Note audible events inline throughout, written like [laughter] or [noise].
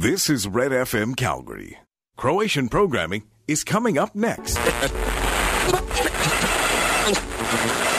This is Red FM Calgary. Croatian programming is coming up next. [laughs]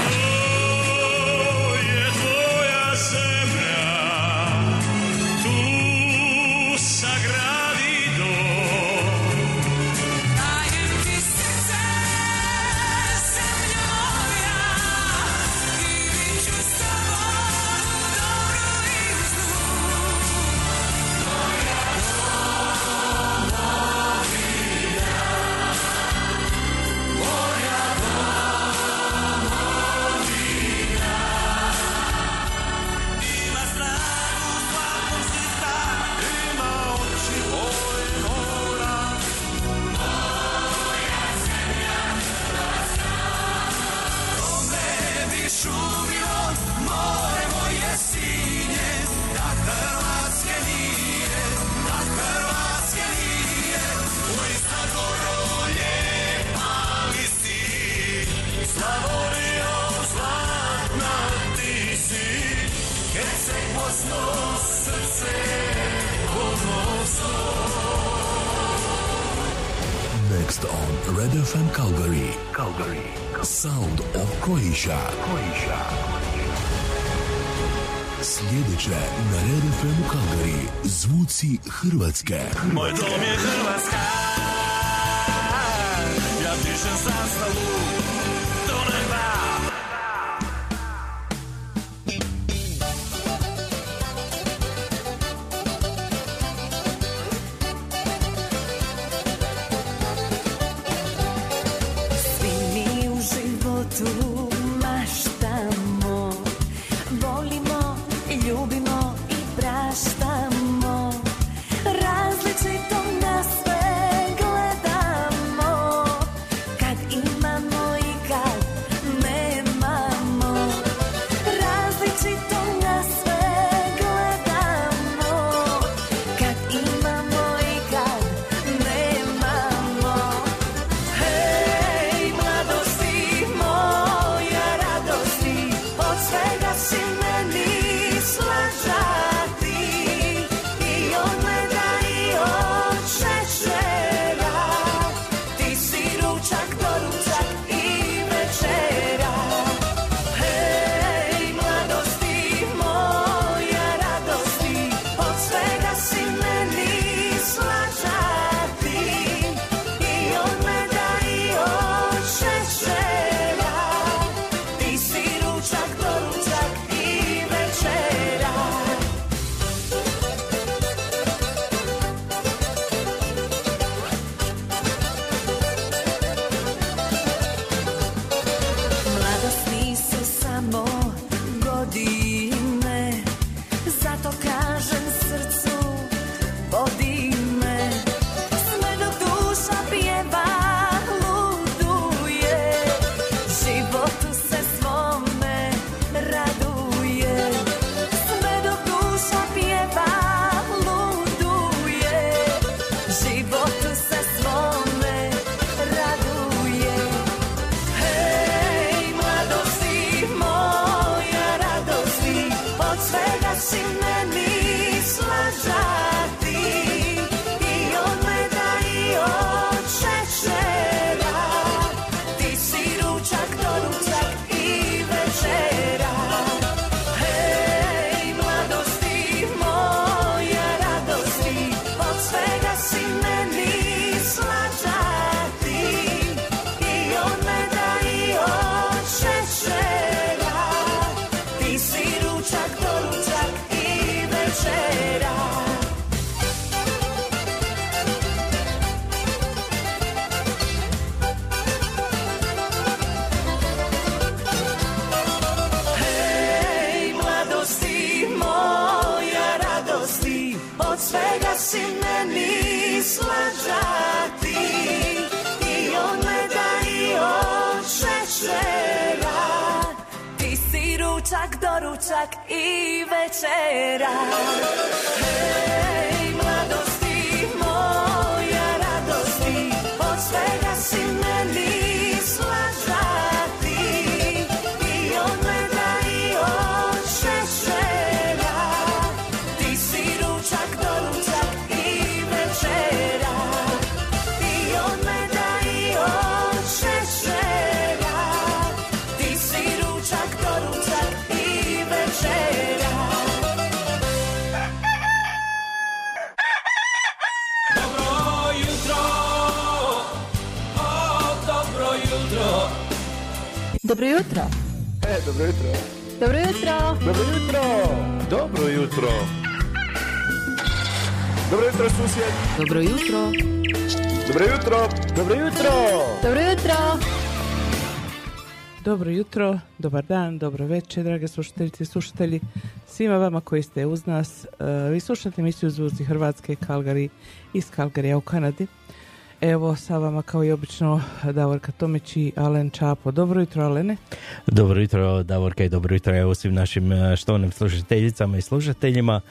Hrvatske. Moj dom je Hrvatska. será. Dobro jutro. E, dobro jutro. Dobro jutro. Dobro jutro. Dobro jutro. Dobro jutro, susjed. Dobro jutro. Dobro jutro. Dobro jutro. Dobro jutro. Dobro jutro, dobar dan, dobro večer, drage slušateljice i slušatelji. Svima vama koji ste uz nas, e, vi slušate emisiju Zvuci Hrvatske, Kalgari iz Kalgarija u Kanadi. Evo sa vama kao i obično Davorka Tomić i Alen Čapo. Dobro jutro Alene. Dobro jutro, Davorka i dobro jutro evo svim našim e, štovnim slušateljicama i slušateljima.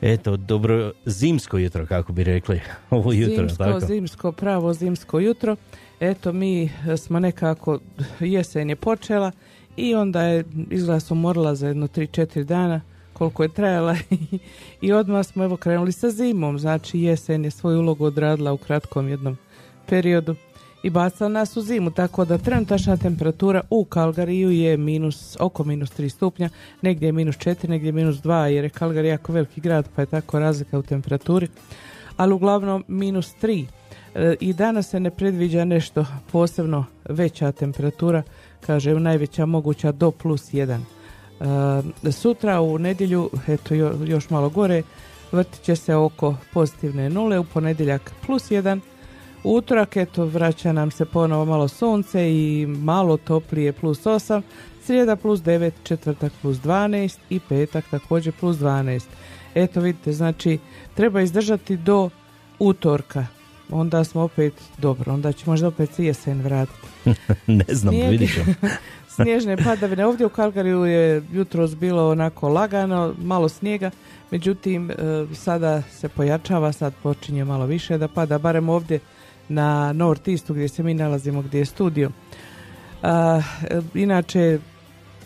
Eto, dobro zimsko jutro, kako bi rekli, [laughs] ovo jutro, zimsko, tako? zimsko, pravo zimsko jutro. Eto, mi smo nekako, jesen je počela i onda je, izgleda su morala za jedno 3-4 dana, koliko je trajala [laughs] i odmah smo evo krenuli sa zimom, znači jesen je svoju ulogu odradila u kratkom jednom periodu i bacila nas u zimu, tako da trenutačna temperatura u Kalgariju je minus, oko minus 3 stupnja, negdje je minus 4, negdje je minus 2, jer je Kalgari jako veliki grad, pa je tako razlika u temperaturi, ali uglavnom minus 3. E, I danas se ne predviđa nešto posebno veća temperatura, kaže najveća moguća do plus 1. E, sutra u nedjelju, eto jo- još malo gore, vrtit će se oko pozitivne nule, u ponedjeljak plus 1, u utorak, eto, vraća nam se ponovo malo sunce i malo toplije plus 8, srijeda plus 9, četvrtak plus 12 i petak također plus 12. Eto vidite, znači treba izdržati do utorka, onda smo opet dobro, onda će možda opet se jesen vratiti. [laughs] ne znam, Snijeg. vidit ćemo. [laughs] Snježne padavine, ovdje u Kalgariju je jutros bilo onako lagano, malo snijega, međutim e, sada se pojačava, sad počinje malo više da pada, barem ovdje na North Eastu gdje se mi nalazimo, gdje je studio. A, inače,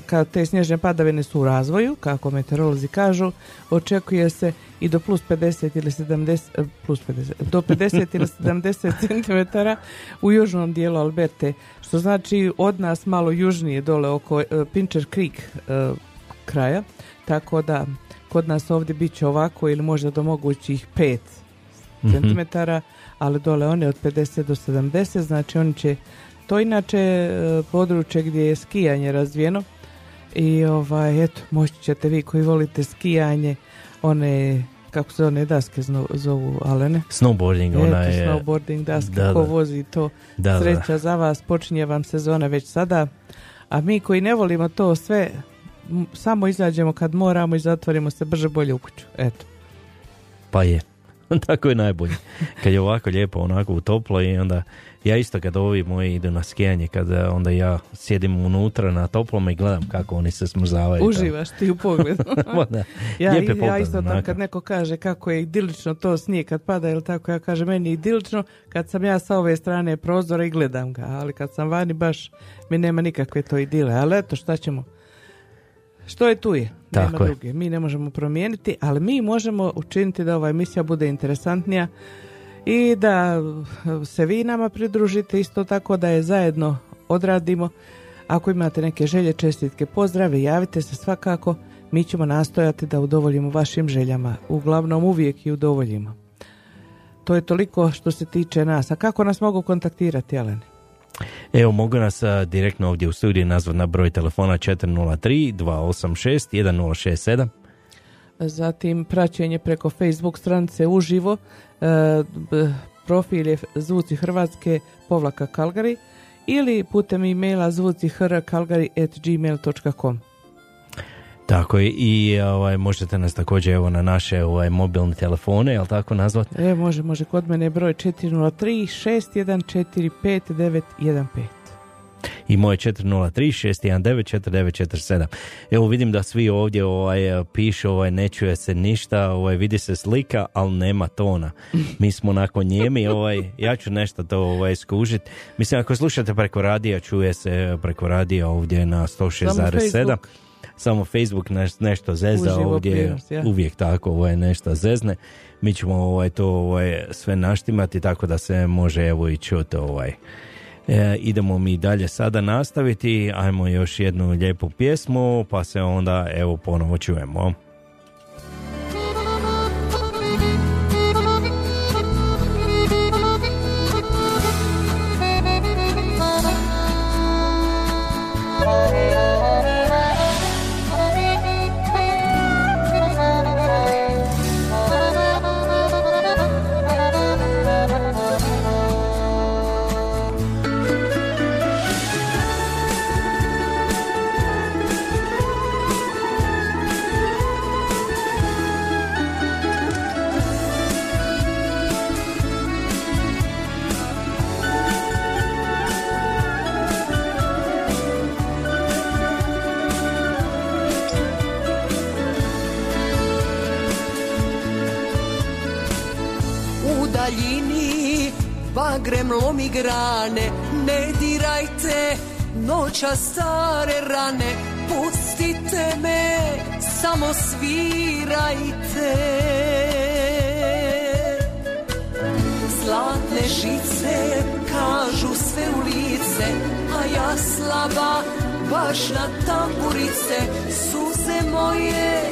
kad te snježne padavine su u razvoju, kako meteorolozi kažu, očekuje se i do plus 50 ili 70, e, plus 50, do 50 ili [laughs] 70 cm u južnom dijelu Alberte, što znači od nas malo južnije dole oko e, Pincher Creek e, kraja, tako da kod nas ovdje bit će ovako ili možda do mogućih 5 cm, ali dole one od 50 do 70, znači oni će to inače e, područje gdje je skijanje razvijeno i ovaj, eto, moći ćete vi koji volite skijanje, one, kako se one daske zovu, Alene? Snowboarding, ona Eto, je... snowboarding daske, Da, ko da. vozi to, Da, da. sreća za vas, počinje vam sezona već sada, a mi koji ne volimo to sve, samo izađemo kad moramo i zatvorimo se brže bolje u kuću, eto. Pa je. [laughs] Tako je najbolje. Kad je ovako lijepo, onako u toplo i onda ja isto kad ovi moji idu na skijanje, kad eh, onda ja sjedim unutra na toplom i gledam kako oni se smrzavaju. Uživaš ti u pogledu. [laughs] Da, [laughs] Ja, lijepe ja isto onako. kad neko kaže kako je idilično to snijeg kad pada ili tako, ja kažem meni idilično kad sam ja sa ove strane prozora i gledam ga, ali kad sam vani baš mi nema nikakve to idile, ali eto šta ćemo. Što je tu je, nema Tako je. druge. Mi ne možemo promijeniti, ali mi možemo učiniti da ova emisija bude interesantnija i da se vi nama pridružite isto tako da je zajedno odradimo. Ako imate neke želje, čestitke, pozdrave, javite se svakako. Mi ćemo nastojati da udovoljimo vašim željama. Uglavnom uvijek i udovoljimo. To je toliko što se tiče nas. A kako nas mogu kontaktirati, Alen? Evo, mogu nas direktno ovdje u studiju nazvati na broj telefona 403 286 1067. Zatim praćenje preko Facebook stranice uživo. E, profil je Zvuci Hrvatske povlaka Kalgari ili putem e-maila zvuci at gmail.com. Tako je, i ovaj, možete nas također evo na naše ovaj, mobilne telefone, jel tako nazvati? E, može, može, kod mene je broj 403 614 5915. I moje 403 619 4947. Evo vidim da svi ovdje ovaj, pišu, ovaj, ne čuje se ništa, ovaj, vidi se slika, ali nema tona. Mi smo nakon njemi, ovaj, ja ću nešto to ovaj, skužit. Mislim, ako slušate preko radija, čuje se preko radija ovdje na 106,7. Samo Facebook neš- nešto zeza ovdje, ja. uvijek tako ovaj, nešto zezne. Mi ćemo ovaj, to ovaj, sve naštimati tako da se može evo i čuti ovaj. E, idemo mi dalje sada nastaviti, ajmo još jednu lijepu pjesmu, pa se onda evo ponovo čujemo. Zlatne žice kažu sve u lice A ja slaba baš na tamburice. Suze moje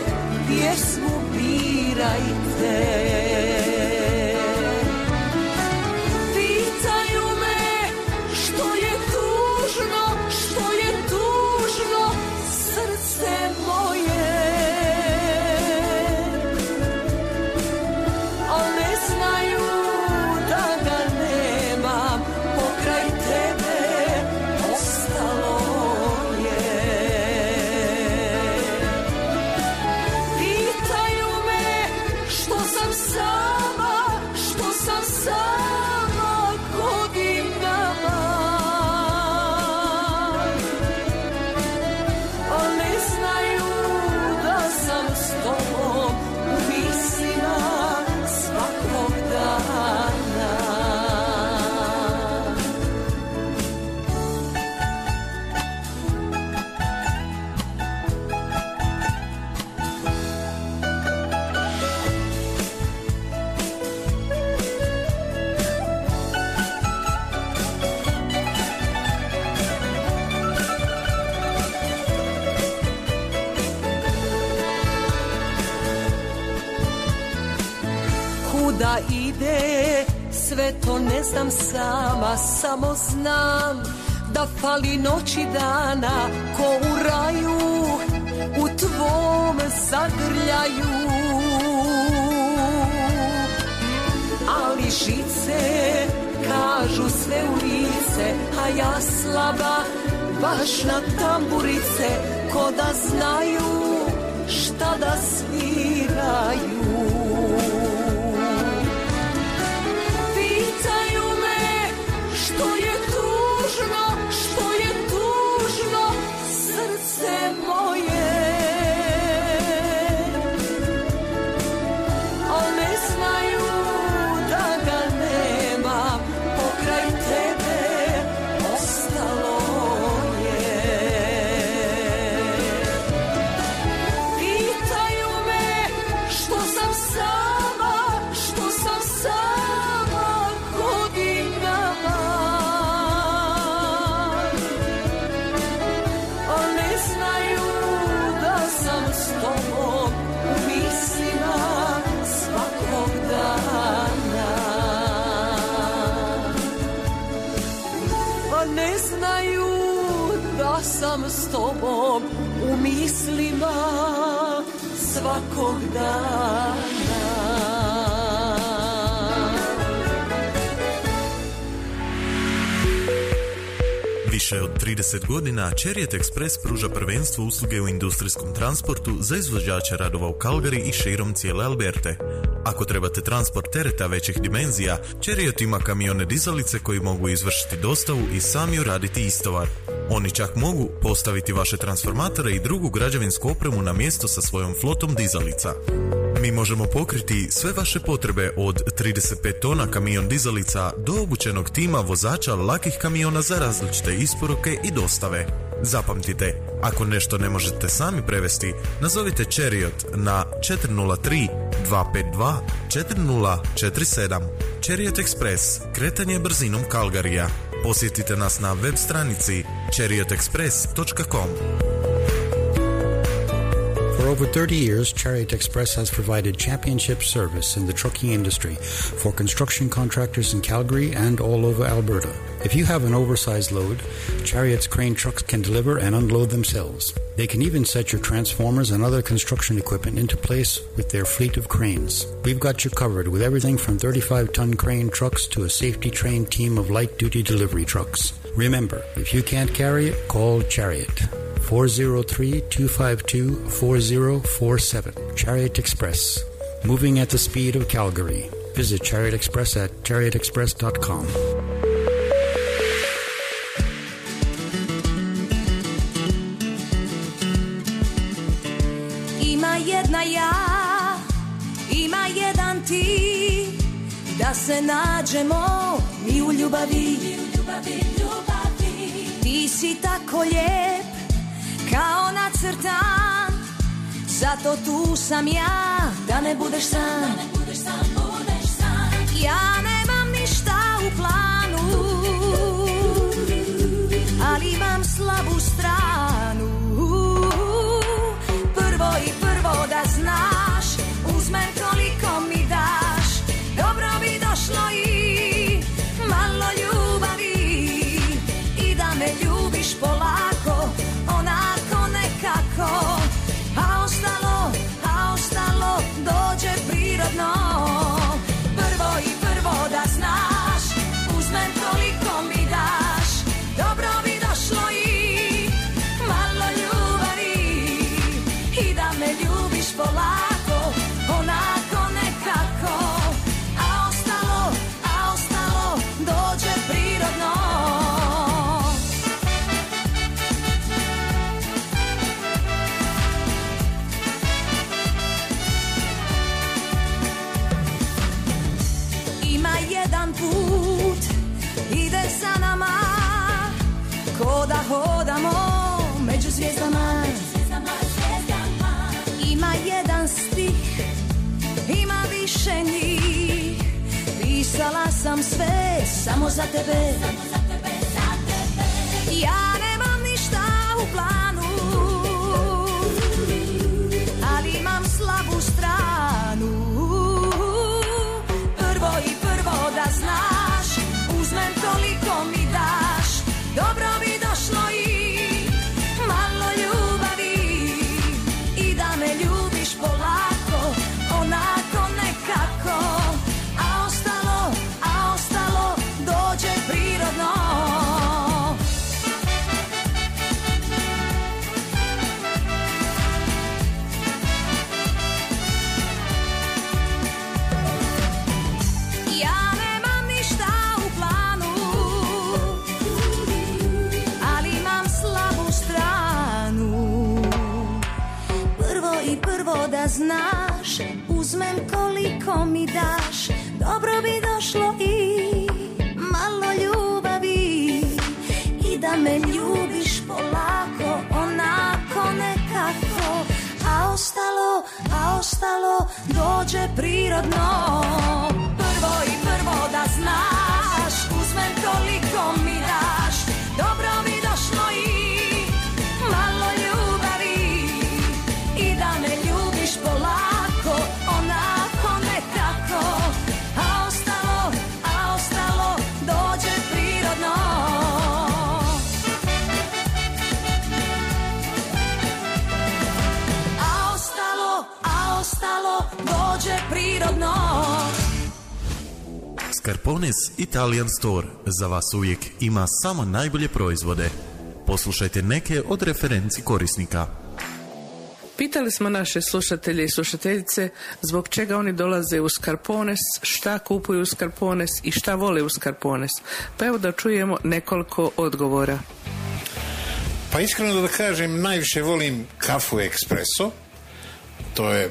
pjesmu birajte to ne znam sama Samo znam da fali noći dana Ko u raju, u tvom zagrljaju. Ali žice kažu sve u lice A ja slaba baš na tamburice Ko da znaju Više od 30 godina Chariot Express pruža prvenstvo usluge u industrijskom transportu za izvođače radova u Kalgari i širom cijele Alberte. Ako trebate transport tereta većih dimenzija, Chariot ima kamione dizalice koji mogu izvršiti dostavu i sami uraditi istovar. Oni čak mogu postaviti vaše transformatore i drugu građevinsku opremu na mjesto sa svojom flotom dizalica. Mi možemo pokriti sve vaše potrebe od 35 tona kamion dizalica do obučenog tima vozača lakih kamiona za različite isporuke i dostave. Zapamtite, ako nešto ne možete sami prevesti, nazovite Chariot na 403 252 4047. Chariot Express, kretanje brzinom Kalgarija. Посетите нас на веб страници chariotexpress.com. For over 30 years, Chariot Express has provided championship service in the trucking industry for construction contractors in Calgary and all over Alberta. If you have an oversized load, Chariot's crane trucks can deliver and unload themselves. They can even set your transformers and other construction equipment into place with their fleet of cranes. We've got you covered with everything from 35 ton crane trucks to a safety trained team of light duty delivery trucks. Remember, if you can't carry it, call Chariot. 403-252-4047. Chariot Express. Moving at the speed of Calgary. Visit Chariot Express at chariotexpress.com. Jedna ja, ima jedan ti Da se nađemo mi u ljubavi Ti si tako lijep kao nacrtan Zato tu sam ja da ne budeš sam. Ja nemam ništa u planu Ali imam slabu Pasamos a TV. Dođe prirodno Scarpones Italian Store za vas uvijek ima samo najbolje proizvode. Poslušajte neke od referenci korisnika. Pitali smo naše slušatelje i slušateljice zbog čega oni dolaze u Skarpones, šta kupuju u Skarpones i šta vole u Skarpones. Pa evo da čujemo nekoliko odgovora. Pa iskreno da kažem, najviše volim kafu espresso. To je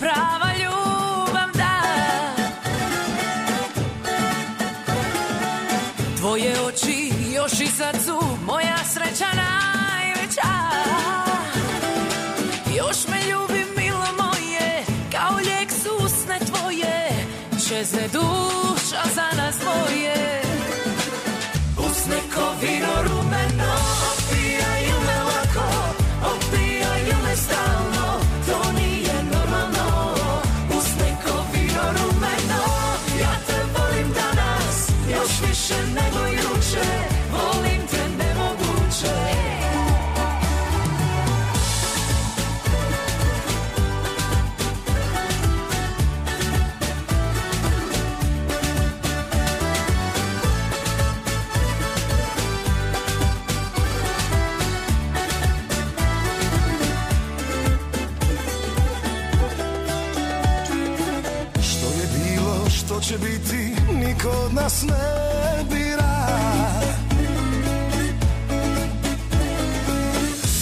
Prava ljubav da. Tvoje oči još i sad su moja sreća najveća. Još me ljubi milo moje, kao lijek su usne tvoje. Čezne duša nas ne bira.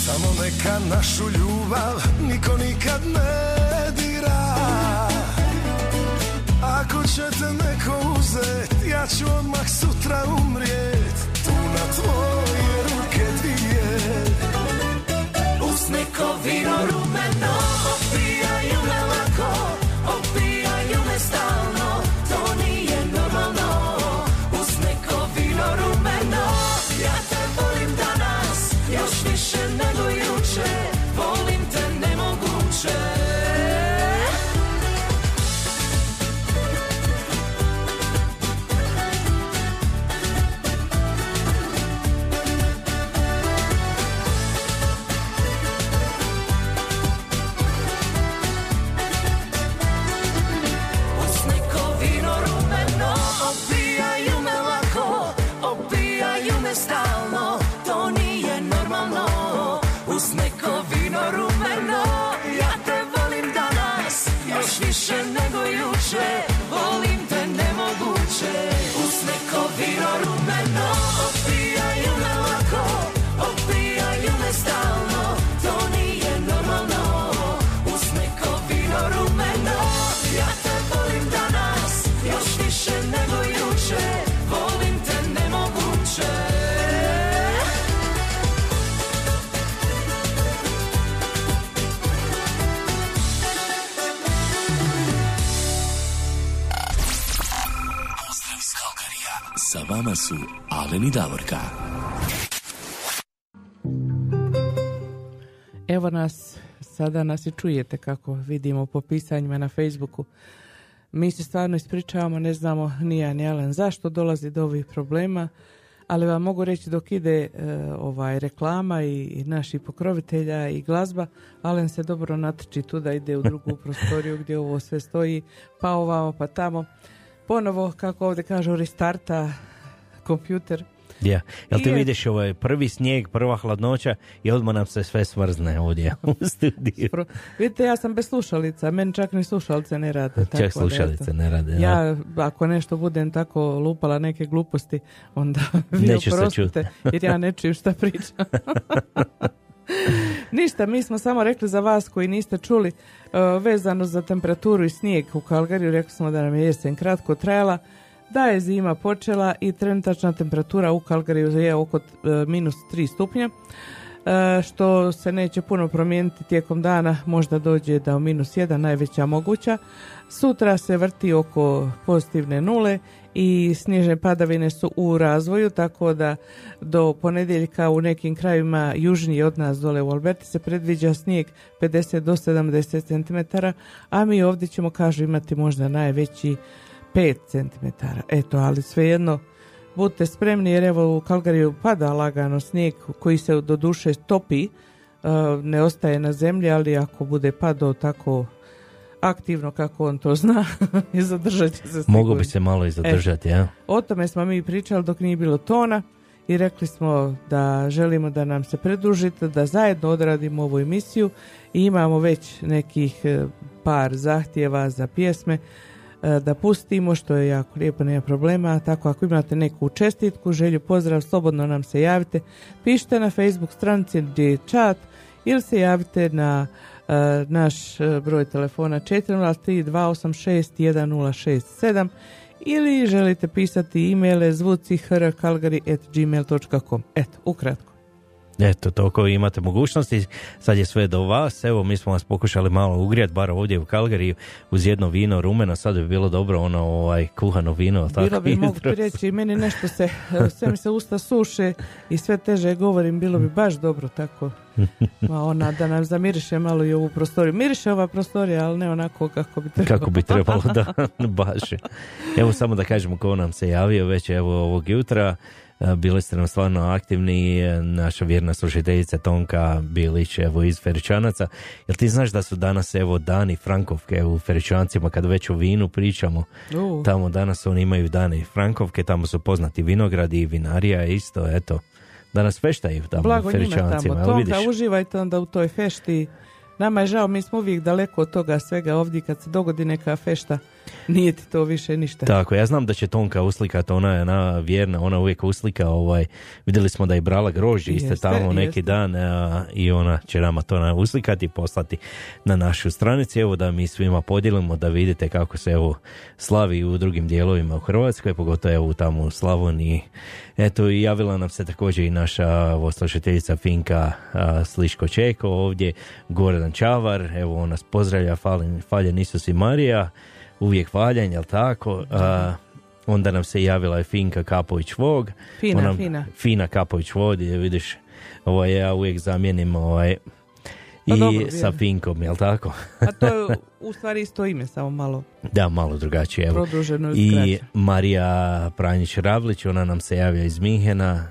Samo neka našu ljubav niko nikad ne dira. Ako će te neko uzet, ja ću odmah sutra umrijet i Davorka. Evo nas, sada nas i čujete kako vidimo po pisanjima na Facebooku. Mi se stvarno ispričavamo, ne znamo ni ja ni Alen zašto dolazi do ovih problema, ali vam mogu reći dok ide e, ovaj reklama i, i naših pokrovitelja i glazba, Alen se dobro natrči tu da ide u drugu [laughs] prostoriju gdje ovo sve stoji, pa ovamo pa tamo. Ponovo, kako ovdje kažu, restarta kompjuter. Ja. Jel ti I je- vidiš ovaj prvi snijeg, prva hladnoća i odmah nam se sve smrzne ovdje [laughs] u studiju. Pro- Vidite, ja sam bez slušalica, meni čak ni slušalice ne rade. tako da, slušalice ne rade, Ja, ako nešto budem tako lupala neke gluposti, onda [laughs] vi Neće se oprostite, [laughs] jer ja ne čujem šta pričam. Ništa, mi smo samo rekli za vas koji niste čuli uh, vezano za temperaturu i snijeg u Kalgariju, rekli smo da nam je jesen kratko trajala, da je zima počela i trenutačna temperatura u Kalgariju je oko uh, minus 3 stupnja. E, što se neće puno promijeniti tijekom dana, možda dođe da u minus 1, najveća moguća. Sutra se vrti oko pozitivne nule i snježne padavine su u razvoju, tako da do ponedjeljka u nekim krajevima južnije od nas dole u Alberti se predviđa snijeg 50 do 70 cm, a mi ovdje ćemo, kažu, imati možda najveći 5 cm. Eto, ali svejedno budite spremni jer evo u Kalgariju pada lagano snijeg koji se do duše topi, e, ne ostaje na zemlji, ali ako bude padao tako aktivno kako on to zna [laughs] i zadržat će se. Mogu bi se malo i zadržati, ja? O tome smo mi pričali dok nije bilo tona i rekli smo da želimo da nam se pridružite, da zajedno odradimo ovu emisiju i imamo već nekih e, par zahtjeva za pjesme e, da pustimo, što je jako lijepo, nema problema. Tako ako imate neku čestitku, želju, pozdrav, slobodno nam se javite. Pišite na Facebook stranici gdje je chat ili se javite na e, naš e, broj telefona 403 286 1067 ili želite pisati e-maile zvuci hrkalgari.gmail.com Eto, ukratko. Eto, toliko imate mogućnosti, sad je sve do vas, evo mi smo vas pokušali malo ugrijati, bar ovdje u Kalgariji uz jedno vino rumeno, sad bi bilo dobro ono ovaj kuhano vino. Tako, Bilo bi, mogu ti reći, meni nešto se, sve mi se usta suše i sve teže govorim, bilo bi baš dobro tako. [laughs] Ma ona, da nam zamiriše malo i ovu prostoriju. Miriše ova prostorija, ali ne onako kako bi trebalo. Kako bi trebalo [laughs] da baš. Evo samo da kažemo ko nam se javio već evo ovog jutra. E, Bili ste nam stvarno aktivni, e, naša vjerna slušateljica Tonka Bilić evo iz Feričanaca. Jel ti znaš da su danas evo dani Frankovke u Feričancima kad već o vinu pričamo? U. Tamo danas oni imaju dani Frankovke, tamo su poznati vinogradi i vinarija isto, eto. Danas feštaju tamo Blago Feričancima, tamo. jel vidiš? Tonka, uživajte onda u toj fešti. Nama je žao, mi smo uvijek daleko od toga svega ovdje kad se dogodi neka fešta. Nije ti to više ništa. Tako, ja znam da će Tonka uslikati, ona je ona vjerna, ona uvijek uslika, ovaj, vidjeli smo da je brala grožđe iste Jeste, tamo neki jeste. dan a, i ona će nama to na- uslikati i poslati na našu stranici, evo da mi svima podijelimo, da vidite kako se evo slavi u drugim dijelovima u Hrvatskoj, pogotovo evo tamo u Slavoniji. Eto i javila nam se također i naša slušateljica Finka a, Sliško Čeko ovdje, Goran Čavar, evo on nas pozdravlja, faljen, faljen Isus i Marija, uvijek valjan, jel tako? A, onda nam se javila i Finka Kapović Vog. Fina, Ona- fina. Fina Kapović Vog, je, vidiš, ovaj, ja uvijek zamijenim ovaj, i Pa dobro, sa. Finkom, jel tako? A to je u stvari isto ime, samo malo Da, malo drugačije. Evo. produženo i I. Marija Pranjić-Ravlić, ona nam se javlja iz Minhena.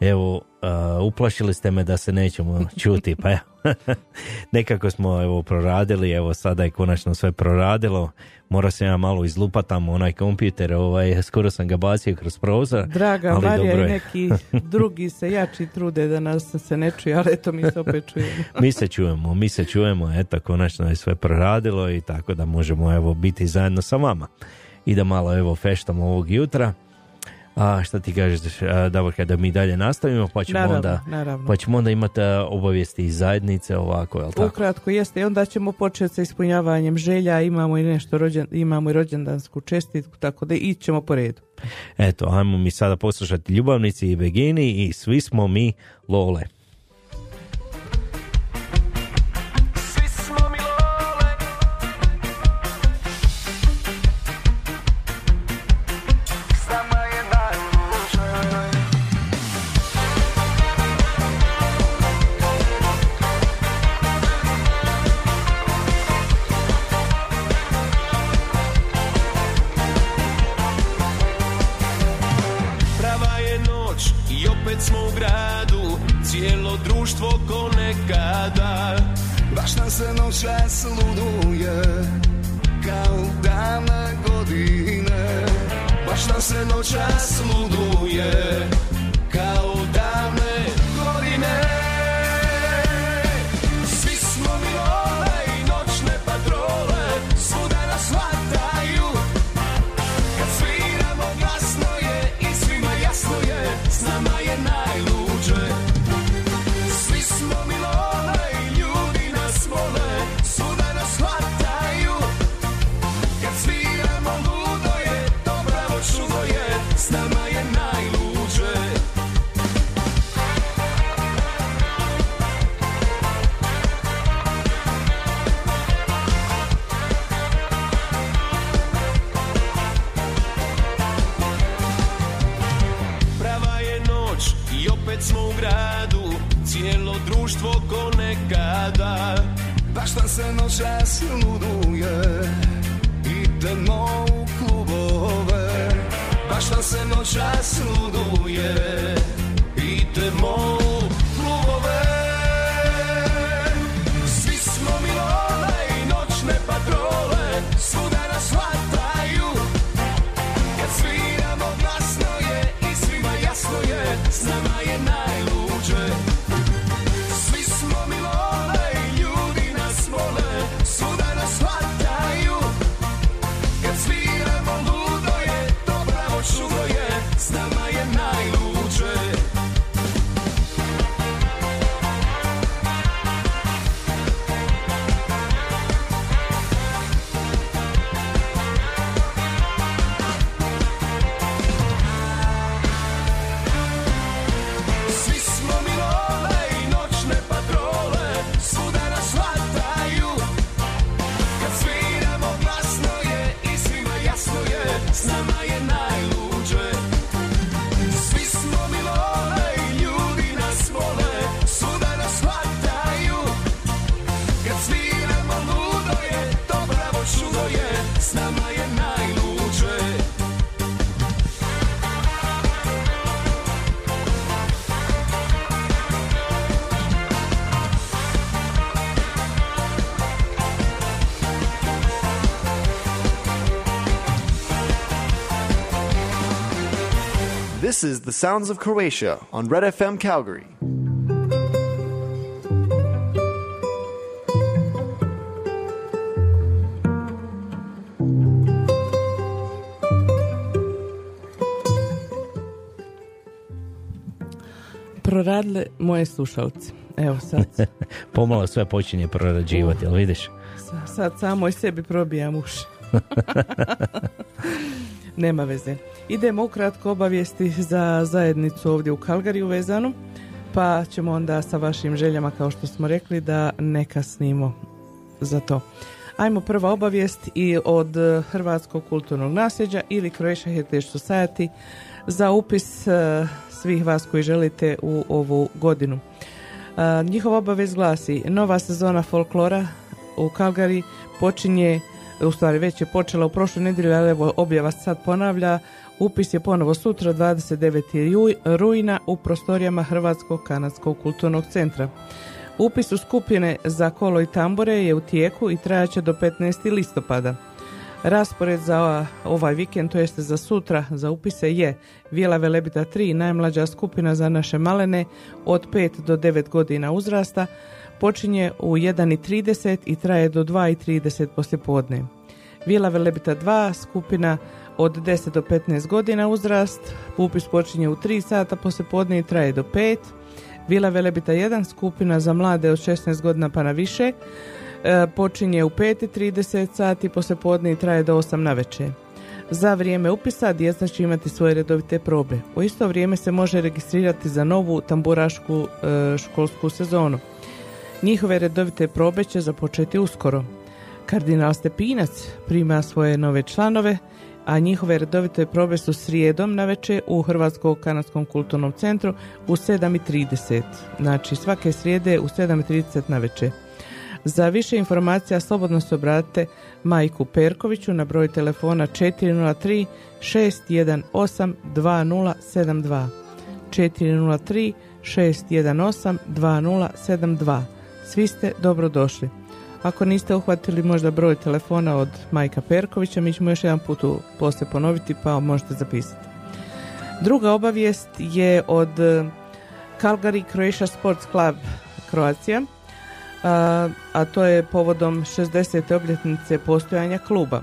Evo, a, uplašili ste me da se nećemo [laughs] čuti, pa ja. [laughs] Nekako smo evo proradili, evo sada je konačno sve proradilo. Mora se ja malo izlupat tamo onaj kompjuter, ovaj, skoro sam ga bacio kroz prozor. Draga ali Marija dobro i je. neki drugi se jači trude da nas se ne čuje, ali eto mi se opet čujemo. [laughs] mi se čujemo, mi se čujemo, eto, konačno je sve proradilo i tako da možemo evo biti zajedno sa vama. I da malo evo feštamo ovog jutra. A šta ti kažeš, Davorka, da mi dalje nastavimo, pa ćemo Naravno, onda, naravno. pa ćemo onda imati obavijesti iz zajednice ovako, jel tako? Ukratko jeste i onda ćemo početi sa ispunjavanjem želja, imamo i nešto rođen, imamo i rođendansku čestitku, tako da ićemo po redu. Eto, ajmo mi sada poslušati Ljubavnici i Begini i svi smo mi Lole. Noćas luduje društvo ko nekada. Baš nam se noćas luduje Idemo u klubove? Baš nam se noćas luduje This is the sounds of Croatia on Red FM Calgary. Proradile moje slušalci. Evo sad, [laughs] Pomalo sve počinje prorađivati, jel vidiš? sa- sad samo i sebi probijam uši. [laughs] Nema veze. Idemo ukratko obavijesti za zajednicu ovdje u Kalgariju vezanu, pa ćemo onda sa vašim željama, kao što smo rekli, da ne kasnimo za to. Ajmo prva obavijest i od eh, Hrvatskog kulturnog nasljeđa ili Croatia Heritage Society za upis eh, svih vas koji želite u ovu godinu. A, njihov obavez glasi nova sezona folklora u Kalgari počinje u stvari već je počela u prošloj nedjelju, ali evo objava sad ponavlja. Upis je ponovo sutra 29. ju- rujna u prostorijama Hrvatskog kanadskog kulturnog centra. Upis u skupine za kolo i tambore je u tijeku i trajaće do 15. listopada. Raspored za ovaj vikend, to jeste za sutra, za upise je Vila Velebita 3, najmlađa skupina za naše malene od 5 do 9 godina uzrasta, počinje u 1.30 i traje do 2.30 poslijepodne. Vila Velebita 2, skupina od 10 do 15 godina uzrast, upis počinje u 3 sata poslijepodne i traje do 5. Vila Velebita 1, skupina za mlade od 16 godina pa na više, počinje u 5.30 sati poslijepodne i traje do 8 na večer. Za vrijeme upisa djeca će imati svoje redovite probe. U isto vrijeme se može registrirati za novu tamburašku e, školsku sezonu. Njihove redovite probe će započeti uskoro. Kardinal Stepinac prima svoje nove članove, a njihove redovite probe su srijedom na večer u Hrvatskom kanadskom kulturnom centru u 7.30. Znači svake srijede u 7.30 na večer. Za više informacija slobodno se obratite Majku Perkoviću na broj telefona 403 618 2072. 403 618 2072. Svi ste dobrodošli. Ako niste uhvatili možda broj telefona od Majka Perkovića, mi ćemo još jedan put poslije ponoviti pa možete zapisati. Druga obavijest je od eh, Calgary Croatia Sports Club Kroacija, a, a to je povodom 60. obljetnice postojanja kluba.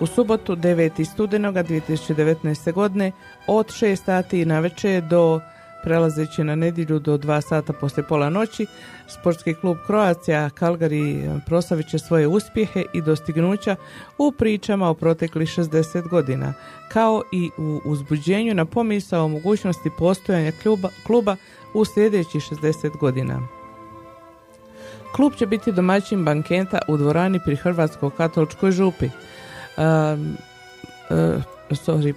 U subotu 9. studenoga 2019. godine od 6 sati na večer do prelazeći na nedjelju do 2 sata poslije pola noći, sportski klub Kroacija Calgary proslavit će svoje uspjehe i dostignuća u pričama o proteklih 60 godina, kao i u uzbuđenju na pomisao o mogućnosti postojanja kluba, kluba u sljedećih 60 godina. Klub će biti domaćin banketa u dvorani pri Hrvatskoj katoličkoj župi. Uh, sorry,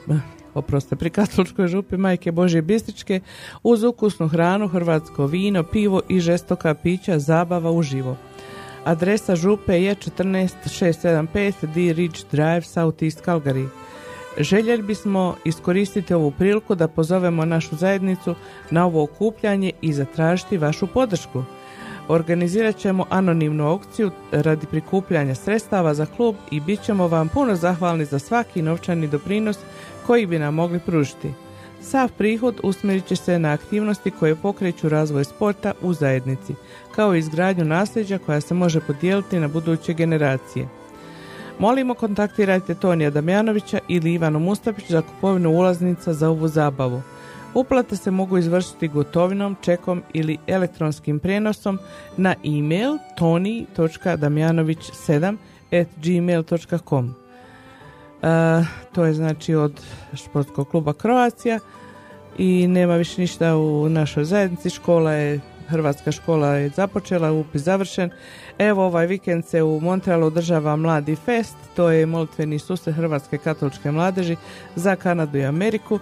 oproste, pri katoličkoj župi Majke Božje Bistričke uz ukusnu hranu, hrvatsko vino, pivo i žestoka pića, zabava uživo. Adresa župe je 14675 D Ridge Drive, South East Calgary. Željeli bismo iskoristiti ovu priliku da pozovemo našu zajednicu na ovo okupljanje i zatražiti vašu podršku. Organizirat ćemo anonimnu aukciju radi prikupljanja sredstava za klub i bit ćemo vam puno zahvalni za svaki novčani doprinos koji bi nam mogli pružiti. Sav prihod usmjerit će se na aktivnosti koje pokreću razvoj sporta u zajednici, kao i izgradnju nasljeđa koja se može podijeliti na buduće generacije. Molimo kontaktirajte Tonija Damjanovića ili Ivanu Mustapić za kupovinu ulaznica za ovu zabavu. Uplate se mogu izvršiti gotovinom, čekom ili elektronskim prijenosom na e-mail toni.damjanović7 at gmail.com E, to je znači od športskog kluba Croacija i nema više ništa u našoj zajednici. Škola je, Hrvatska škola je započela, upis završen. Evo ovaj vikend se u Montrealu održava Mladi Fest, to je molitveni susret Hrvatske katoličke mladeži za Kanadu i Ameriku.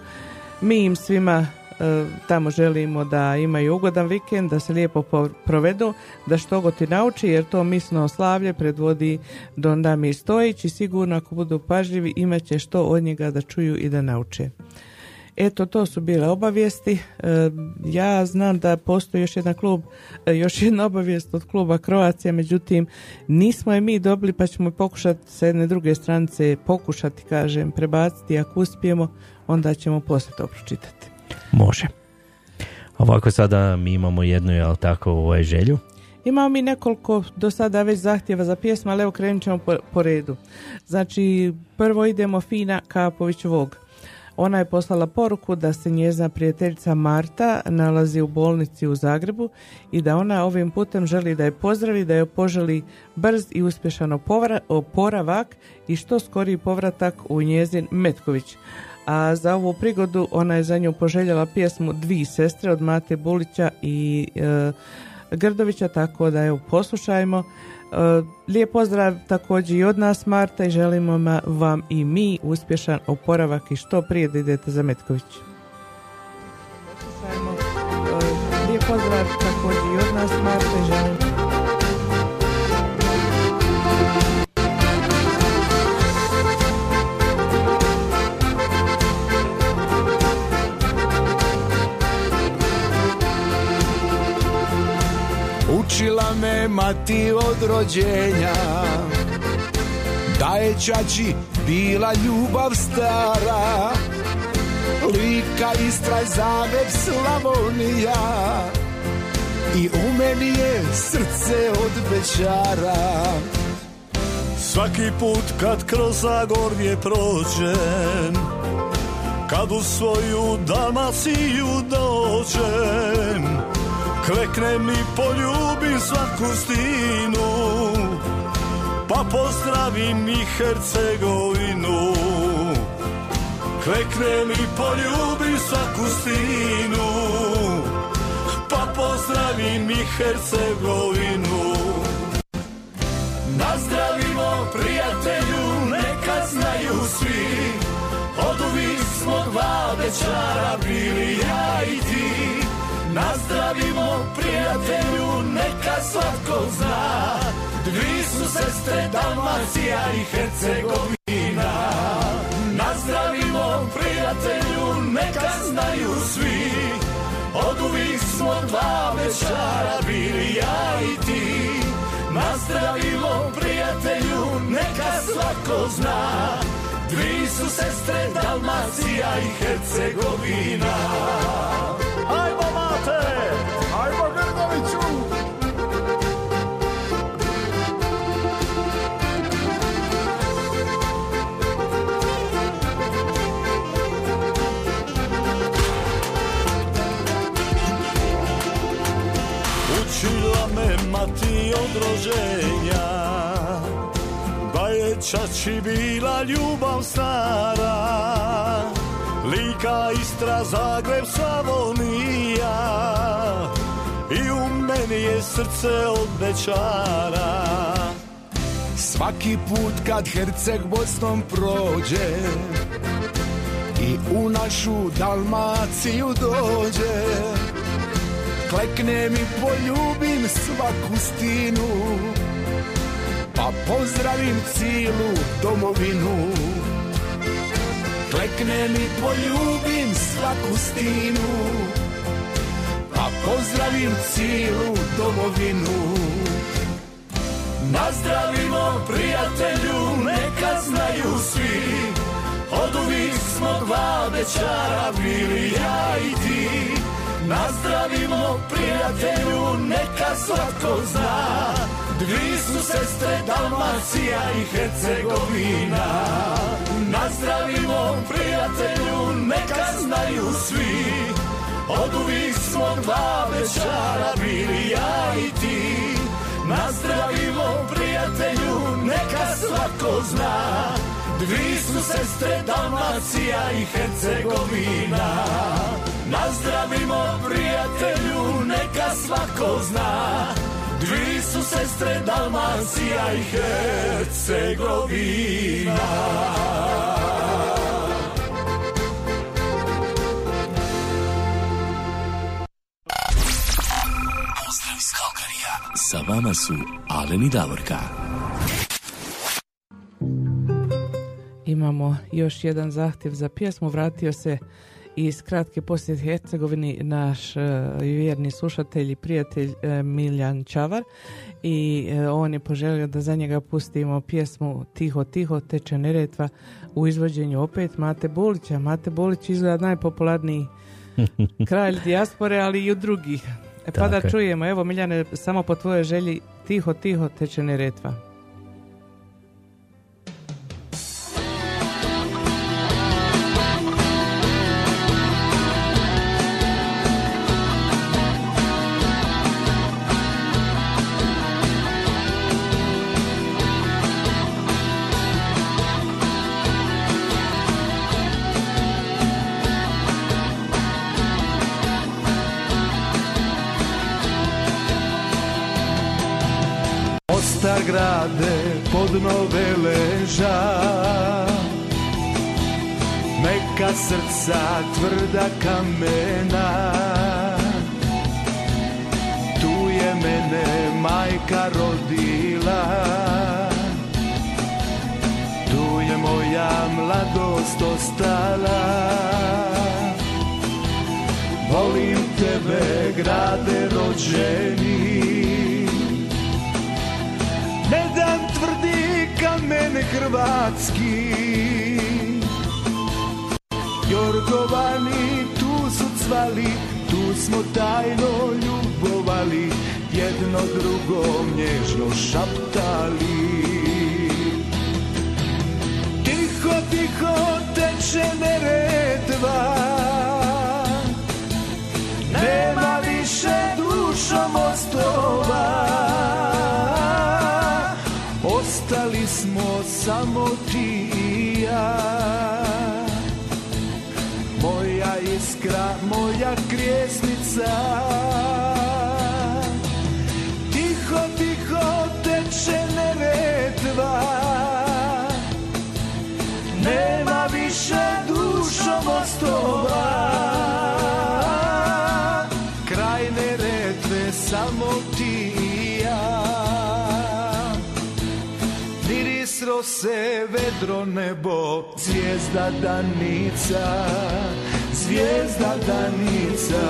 Mi im svima e, tamo želimo da imaju ugodan vikend, da se lijepo po- provedu, da što god ti nauči, jer to misno slavlje predvodi Don Damir Stojić i sigurno ako budu pažljivi imat će što od njega da čuju i da nauče. Eto, to su bile obavijesti. E, ja znam da postoji još jedan klub, e, još jedna obavijest od kluba Croacija, međutim, nismo je mi dobili, pa ćemo pokušati sa jedne druge stranice pokušati, kažem, prebaciti. Ako uspijemo, onda ćemo poslije to pročitati. Može. Ovako sada mi imamo jednu, jel tako, ovaj želju. Imamo mi nekoliko do sada već zahtjeva za pjesma, ali evo krenut ćemo po, po redu. Znači, prvo idemo Fina Kapović Vog. Ona je poslala poruku da se njezina prijateljica Marta nalazi u bolnici u Zagrebu i da ona ovim putem želi da je pozdravi, da je poželi brz i uspješan oporavak i što skoriji povratak u njezin Metković. A za ovu prigodu ona je za nju poželjela pjesmu Dvi sestre od Mate Bulića i e, Grdovića, tako da evo poslušajmo. E, lijep pozdrav također i od nas Marta i želimo vam i mi uspješan oporavak i što prije da idete za Metković. E, lijep pozdrav također i od nas Marta i želimo Učila me mati od rođenja. Da je čači bila ljubav stara Lika, Istra, Zagreb, Slavonija. I u meni je srce od večara Svaki put kad kroz Zagorje prođem Kad u svoju Dalmaciju dođem Kleknem i poljubim svaku stinu Pa pozdravim i Hercegovinu. Kleknem i poljubim svaku stinu Pa pozdravim i Hercegovinu. Nazdravimo prijatelju, neka znaju svi. Od uvijek smo dva večara bili ja i ti Nazdravimo prijatelju, neka svatko zna. Dvi su sestre Dalmacija i Hercegovina. Nazdravimo prijatelju, neka znaju svi. Od uvijek smo dva večara bili ja i ti. Nazdravimo prijatelju, neka svako zna. Dvi su sestre Dalmacija i Hercegovina mati od rođenja. Da je bila ljubav stara Lika, Istra, Zagreb, Slavonija. I u meni je srce od večara Svaki put kad Herceg Bosnom prođe I u našu Dalmaciju dođe Kleknem i poljubim svaku stinu Pa pozdravim cijelu domovinu. Kleknem i poljubim svaku stinu Pa pozdravim cijelu domovinu. Nazdravimo prijatelju, neka znaju svi Od uvijek smo dva večara bili ja Nazdravimo prijatelju, neka svatko zna. Dvi su sestre Dalmacija i Hercegovina. Nazdravimo prijatelju, neka znaju svi. Od uvijek smo dva večara bili ja i ti. Nazdravimo prijatelju, neka svatko zna. Dvi su sestre Dalmacija i Hercegovina Nazdravimo prijatelju, neka svako zna Dvi su sestre Dalmacija i Hercegovina Pozdrav iz Kalkarija. Sa vama su Alen i Davorka. Imamo još jedan zahtjev za pjesmu. Vratio se iz kratke posjete Hercegovini naš e, vjerni slušatelj i prijatelj e, Miljan Čavar i e, on je poželio da za njega pustimo pjesmu Tiho, tiho, teče neretva u izvođenju opet Mate Bolića. Mate Bolić izgleda najpopularniji [laughs] kralj dijaspore, ali i u drugih. E pa da čujemo, evo Miljane, samo po tvojoj želji Tiho, tiho, teče neretva. Mostar grade pod nove leža. Meka srca tvrda kamena. Tu je mene majka rodila. Tu je moja mladost ostala. Volim tebe grade rođeni ne dam tvrdi kamen hrvatski. Jorgovani tu su cvali Tu smo tajno ljubovali Jedno drugom nježno šaptali. Tiho, tiho teče neretva Nema više dušo mostova Ostali smo samo ti i ja. Moja iskra, moja krijesnica Tiho, tiho teče neretva Rose, vedro nebo, zvijezda danica, zvijezda danica.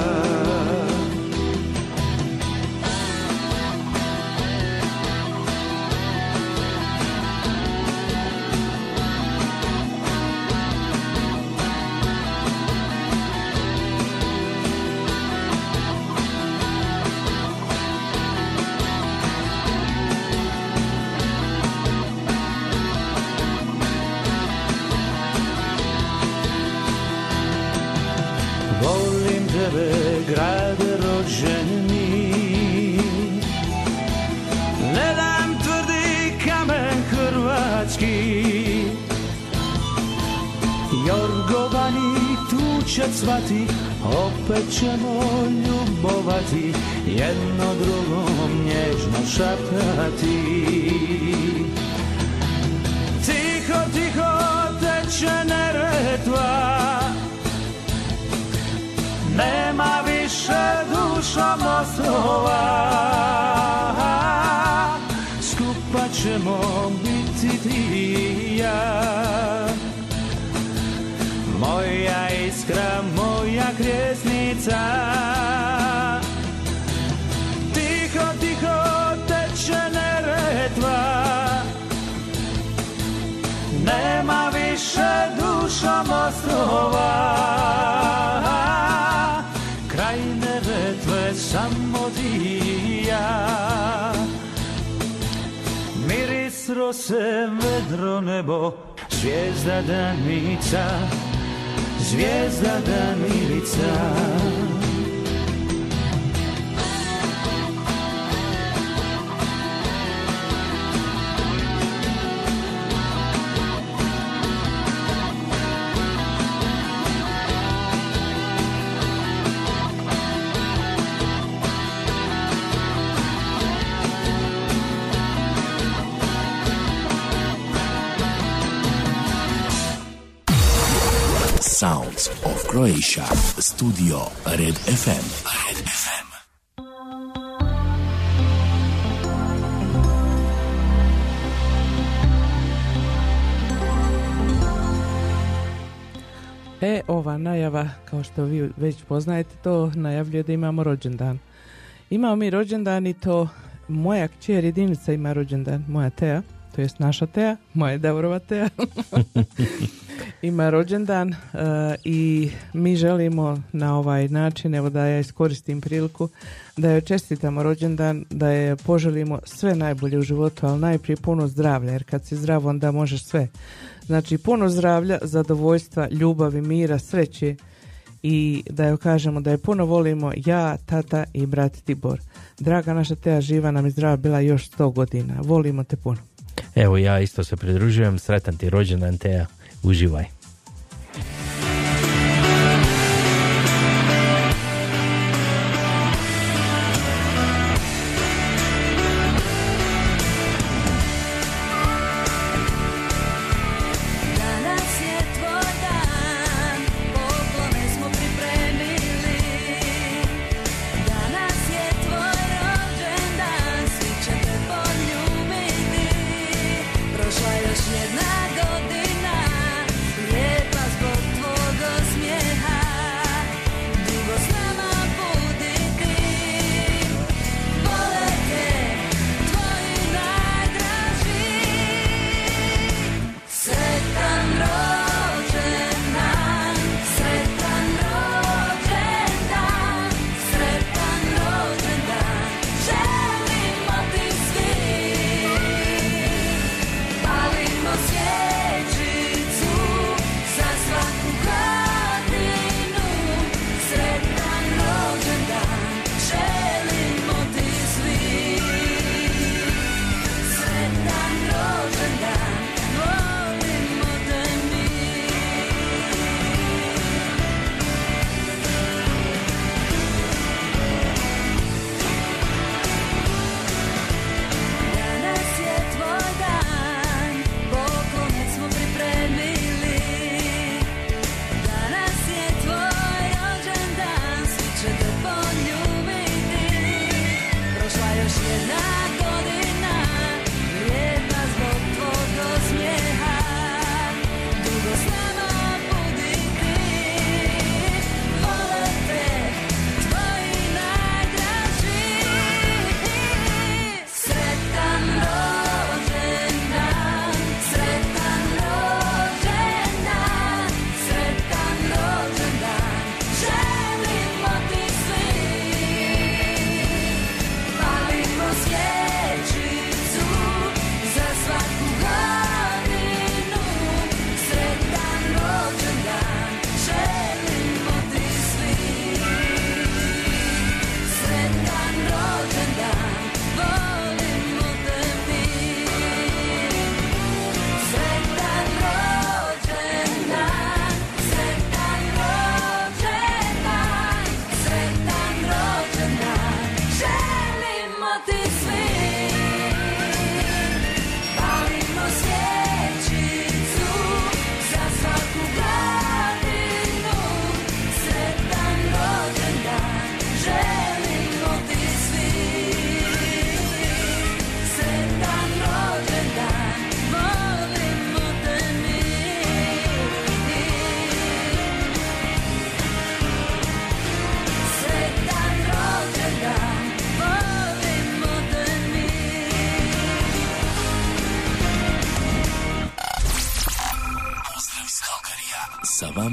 Opet ćemo ljubovati Jedno drugom nježno šaptati Tiho, tiho teče neretva. Nema više duša mostova Skupa ćemo biti ti i ja iskra moja krjesnica Tiho, tiho teče neretva. Nema više dušom ostrova Kraj neretve samo ti i ja Miris rose, vedro nebo Zvijezda danica Zvijezda danica Sounds Croatia. Studio Red FM. Red FM. E, ova najava, kao što vi već poznajete, to najavljuje da imamo rođendan. Imamo mi rođendan i to moja kćer jedinica ima rođendan, moja Teja, to jest naša Teja, moja Davorova Teja. [laughs] ima rođendan e, i mi želimo na ovaj način, evo da ja iskoristim priliku, da joj čestitamo rođendan, da je poželimo sve najbolje u životu, ali najprije puno zdravlja, jer kad si zdrav onda možeš sve. Znači puno zdravlja, zadovoljstva, ljubavi, mira, sreće i da joj kažemo da je puno volimo ja, tata i brat Tibor. Draga naša Teja živa nam i zdrava bila još sto godina. Volimo te puno. Evo ja isto se pridružujem, sretan ti rođendan Teja, uživaj.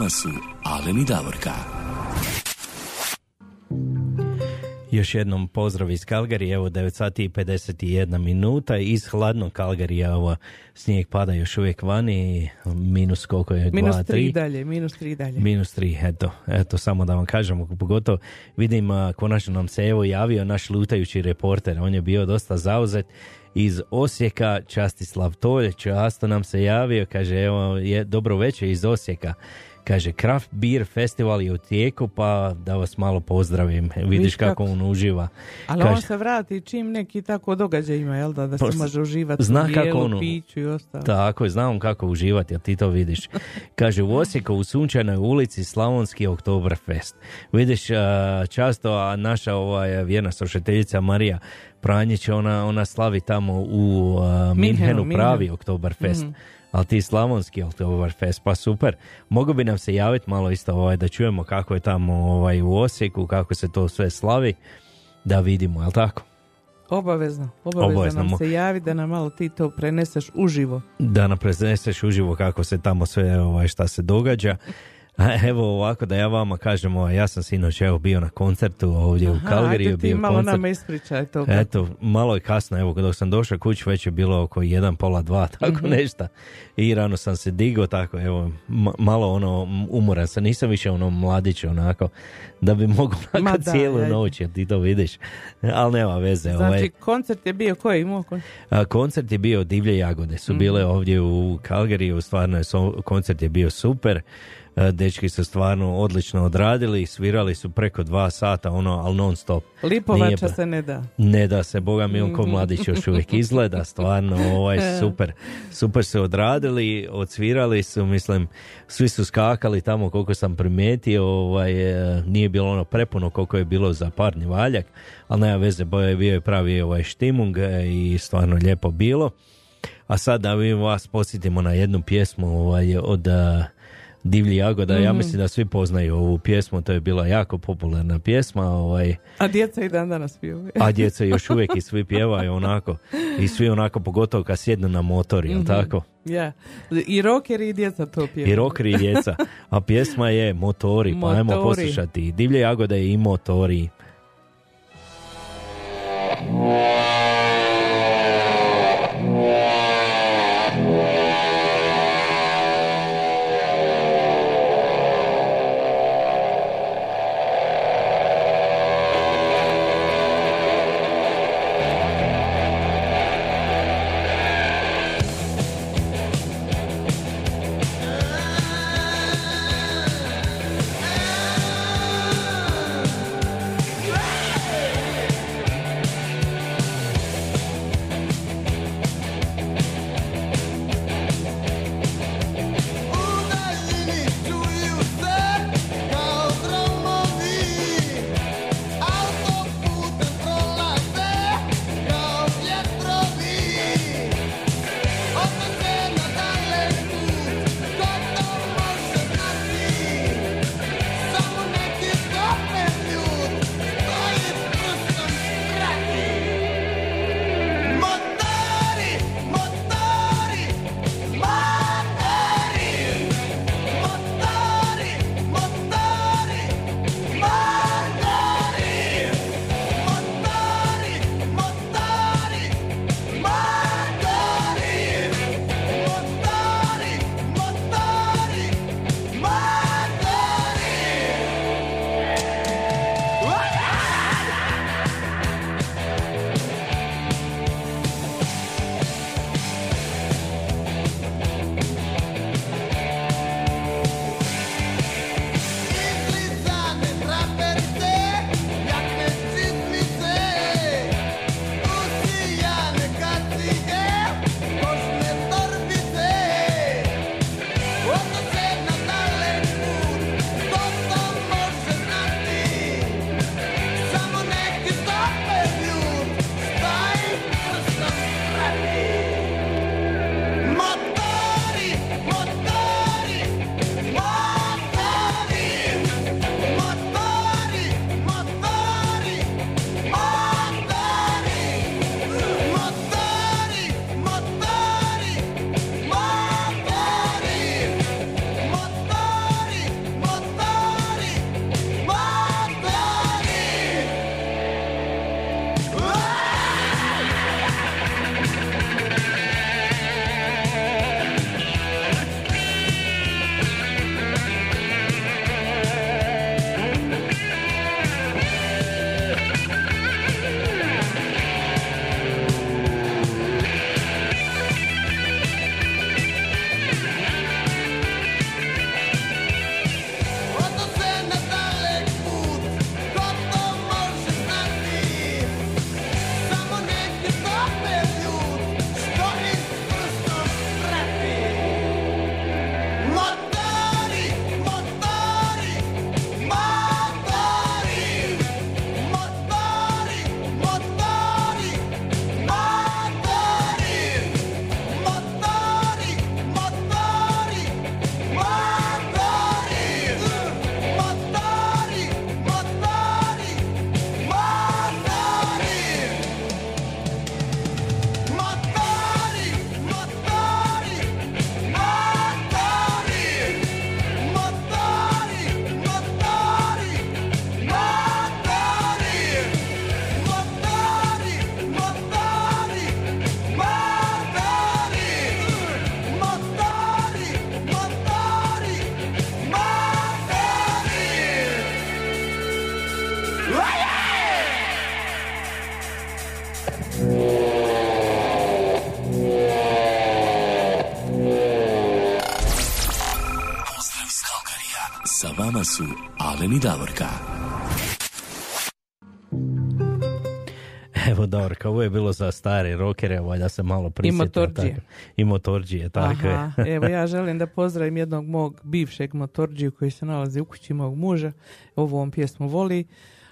Vama su Alen i Davorka. Još jednom pozdrav iz Kalgari, evo 9 sati i 51 minuta, iz hladnog Kalgarija ovo snijeg pada još uvijek vani, minus koliko je, 2, Minus 3? tri dalje, minus tri dalje. Minus tri, eto, eto, samo da vam kažem, pogotovo vidim, konačno nam se evo javio naš lutajući reporter, on je bio dosta zauzet iz Osijeka, Častislav Tolj, často nam se javio, kaže, evo, je dobro večer iz Osijeka, kaže, Craft Beer Festival je u tijeku, pa da vas malo pozdravim, vidiš kako kako. on uživa. Ali Kaže- on se vrati čim neki tako događaj ima, jel da, da se može uživati zna u kako ono- piću i ostalo. Tako je, znam kako uživati, a ti to vidiš. [laughs] Kaže, u Osijeku u Sunčanoj ulici Slavonski Oktoberfest. Vidiš, často a naša ovaj, vjerna slušateljica Marija Pranjić, ona, ona slavi tamo u a, Minhenu Minhenu. pravi Oktoberfest. Mhm. Ali ti slavonski Oktoberfest, pa super. Mogu bi nam se javiti malo isto ovaj, da čujemo kako je tamo ovaj, u Osijeku, kako se to sve slavi, da vidimo, jel tako? Obavezno, obavezno, Obavezno. nam se javi da nam malo ti to preneseš uživo. da nam preneseš uživo kako se tamo sve ovaj, šta se događa. Evo ovako da ja vama kažem, ovaj, ja sam sinoć evo bio na koncertu ovdje u Aha, Kalgariju. ajde ti bio malo koncert. nama ispričaj to. Eto, malo je kasno, evo dok sam došao kući već je bilo oko jedan, pola dva, tako Mhm. nešto. I rano sam se digao, tako evo, ma- malo ono, umoran sam, nisam više ono mladić onako, da bi mogao onako da, cijelu ajde. noć, jer ti to vidiš. Ali nema veze. Znači, ovaj, koncert je bio koji imao? kon- a, koncert je bio Divlje jagode, su bile Mhm. ovdje u Kalgariju, stvarno je koncert je bio super. A, Dečki su stvarno odlično odradili, svirali su preko dva sata, ono, ali non stop. Nije Lipovača pa- se ne da. Ne da se, boga mi on ko Mhm. mladić još uvijek izgleda, stvarno, ovaj, [laughs] super. Super su odradili, odsvirali su, mislim, svi su skakali tamo koliko sam primijetio, ovaj, e, nije bilo ono prepuno koliko je bilo za parni valjak, ali nema veze, bio je pravi ovaj štimung e, i stvarno lijepo bilo. A sad da mi vas posjetimo na jednu pjesmu ovaj, od Divlji Jagoda, ja Mhm. mislim da svi poznaju ovu pjesmu, to je bila jako popularna pjesma, ovaj, A djeca i dan danas piju. a djeca još uvijek i svi pjevaju onako i svi onako pogotovo kad sjednu na motor, jel Mhm. tako? Ja. I rockeri i djeca to piju. I rokri i djeca. A pjesma je Motori, pa ajmo Motori. poslušati. Divlje jagode i Motori. Za stare rokere, valjda se malo prisjetio. motorđije. tako. I motorđije, tako je. Aha, evo ja [laughs] želim da pozdravim jednog mog bivšeg motorđiju koji se nalazi u kući mog muža. Ovu on pjesmu voli.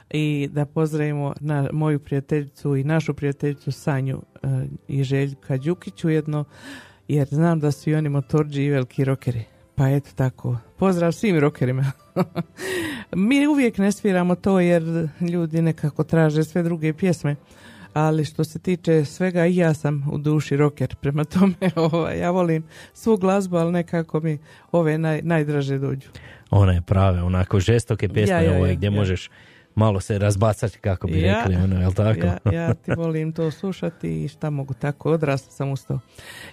I da pozdravimo na moju prijateljicu i našu prijateljicu Sanju eh, i Željka Đukić ujedno, jer znam da su i oni motorđi i veliki rokeri. Pa eto tako, pozdrav svim rokerima. [laughs] Mi uvijek ne sviramo to jer ljudi nekako traže sve druge pjesme, ali što se tiče svega i ja sam u duši roker, prema tome [laughs] ovaj, ja volim svu glazbu, ali nekako mi ove naj, najdraže dođu. One prave, onako žestoke pjesme Ja, ja, ove ja, gdje ja. možeš malo se razbacati, kako bi Ja, rekli, ono, jel tako? Ja, ja ti volim to slušati i šta mogu tako, odrasla sam uz to.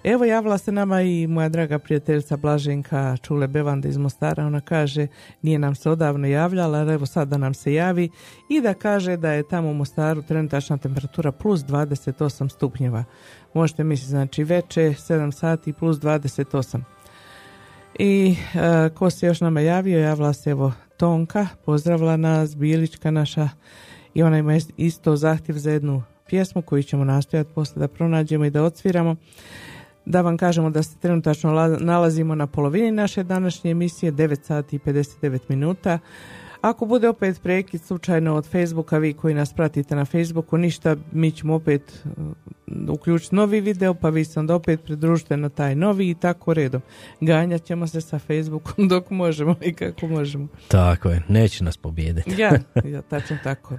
Evo javila se nama i moja draga prijateljica Blaženka Čule Bevanda iz Mostara, ona kaže nije nam se odavno javljala, ali evo sad da nam se javi i da kaže da je tamo u Mostaru trenutačna temperatura plus 28 stupnjeva. Možete misliti, znači veče 7 sati plus 28. I e, ko se još nama javio, javila se evo Tonka, pozdravila nas, Bilička naša i ona ima ist- isto zahtjev za jednu pjesmu koju ćemo nastojati poslije da pronađemo i da odsviramo. Da vam kažemo da se trenutačno la- nalazimo na polovini naše današnje emisije, 9 sati i 59 minuta. Ako bude opet prekid slučajno od Facebooka, vi koji nas pratite na Facebooku, ništa, mi ćemo opet uh, uključiti novi video, pa vi se onda opet pridružite na taj novi i tako redom. Ganjat ćemo se sa Facebookom [laughs] dok možemo i kako možemo. Tako je, neće nas pobijediti. Ja, ja tačno tako.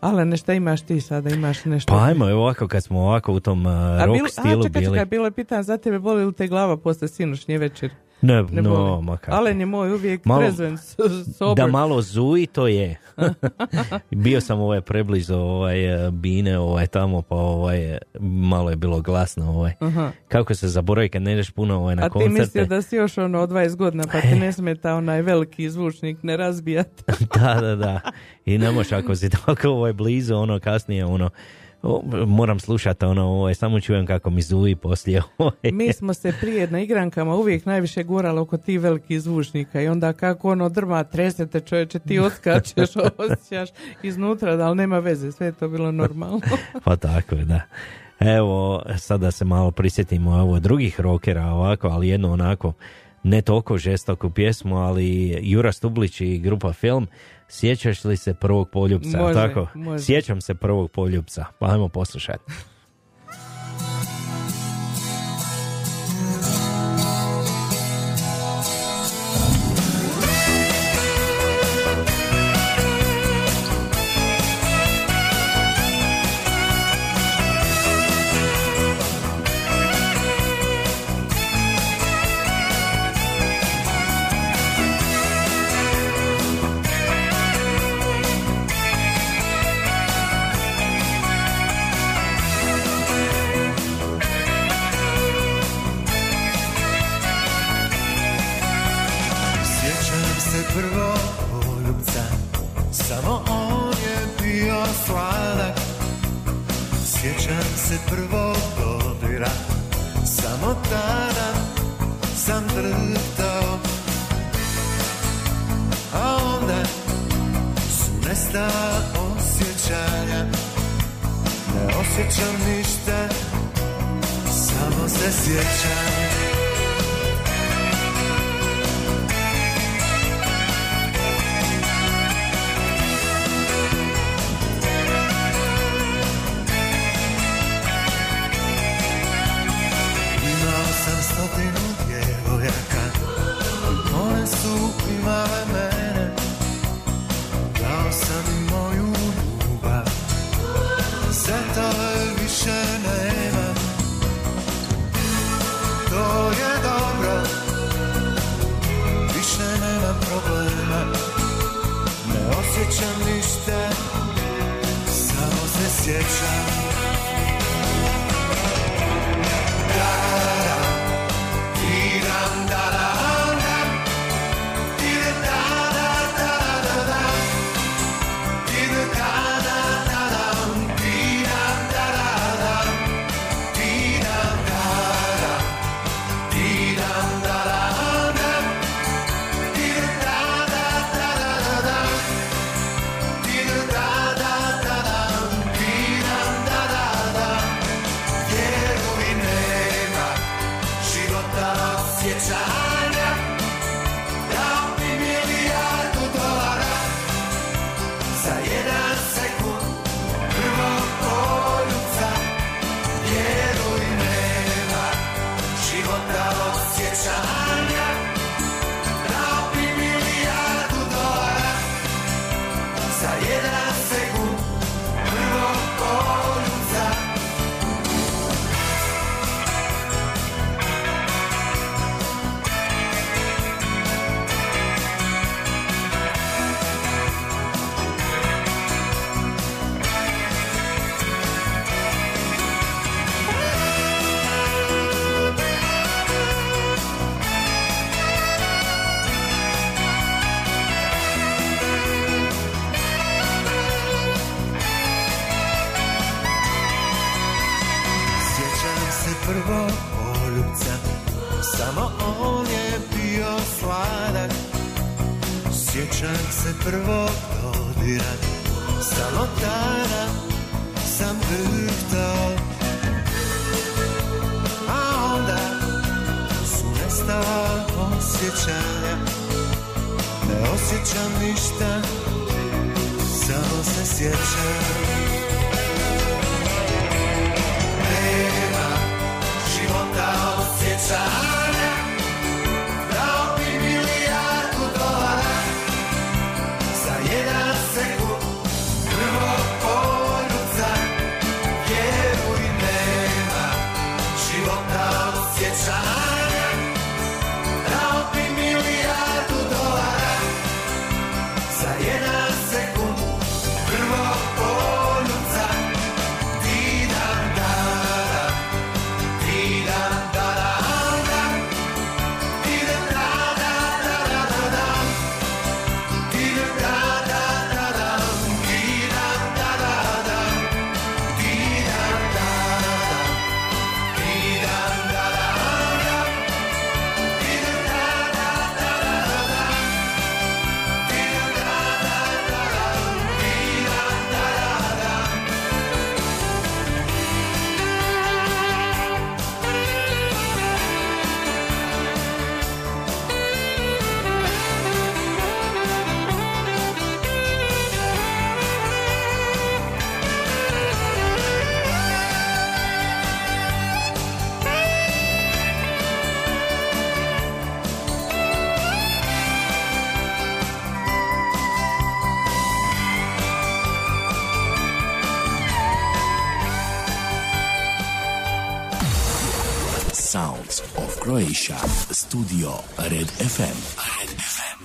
Ale nešto imaš ti sada, imaš nešto. Pa ajmo, evo ovako, kad smo ovako u tom uh, A rock bilo- a, stilu čekaj, bili. čekaj, bilo je pitanje za tebe, boli li te glava posle sinoćnje večer? Ne, Ne no, ma kako. Alen je moj uvijek Malo- sober. Da malo zuji, to je. [laughs] Bio sam ovaj preblizu ovaj bine ovaj tamo pa ovaj malo je bilo glasno ovaj. Aha. Kako se zaboravi kad ne ideš puno ovaj na A ti koncerte. mislio da si još ono od 20 godina pa ti ne smeta onaj veliki zvučnik ne razbijati. [laughs] da, da, da. I ne možeš ako si tako ovaj blizu ono kasnije ono moram slušati ono ovaj samo čujem kako mi zuji poslije [laughs] ovaj. Mi smo se prije na igrankama uvijek najviše gurali oko ti velikih zvučnika i onda kako ono drma tresete čovječe ti [laughs] otskačeš, osjećaš iznutra, da ali nema veze, sve je to bilo normalno. [laughs] Pa tako je, da. Evo, sada se malo prisjetimo ovo drugih rokera ovako, ali jedno onako ne toliko žestoku pjesmu, ali Jura Stublić i grupa Film. Sjećaš li se prvog poljubca? Može, tako? može. Sjećam se prvog poljubca. Pa ajmo poslušati. Ne osjećam ništa Samo se sjećam. Imao sam stotinu djevojaka One su imale mene više nema. To je dobro. Više nema problema. Ne osjećam ništa Samo se sjećam Studio Red FM. Red FM.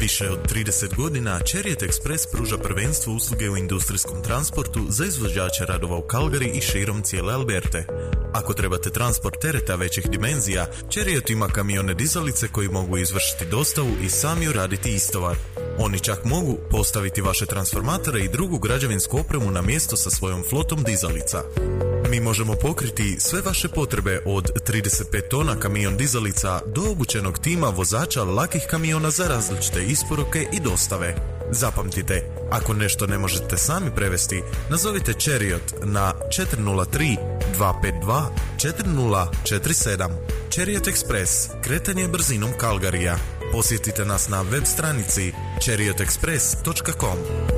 Više od 30 godina Chariot Express pruža prvenstvo usluge u industrijskom transportu za izvođače radova u Calgary i širom cijele Alberte. Ako trebate transport tereta većih dimenzija, Chariot ima kamione dizalice koji mogu izvršiti dostavu i sami uraditi istovar. Oni čak mogu postaviti vaše transformatore i drugu građevinsku opremu na mjesto sa svojom flotom dizalica. Mi možemo pokriti sve vaše potrebe od 35 tona kamion dizalica do obučenog tima vozača lakih kamiona za različite isporuke i dostave. Zapamtite, ako nešto ne možete sami prevesti, nazovite Chariot na 403 252 4047. Chariot Express, kretanje brzinom Kalgarija. Posjetite nas na web stranici chariotexpress.com.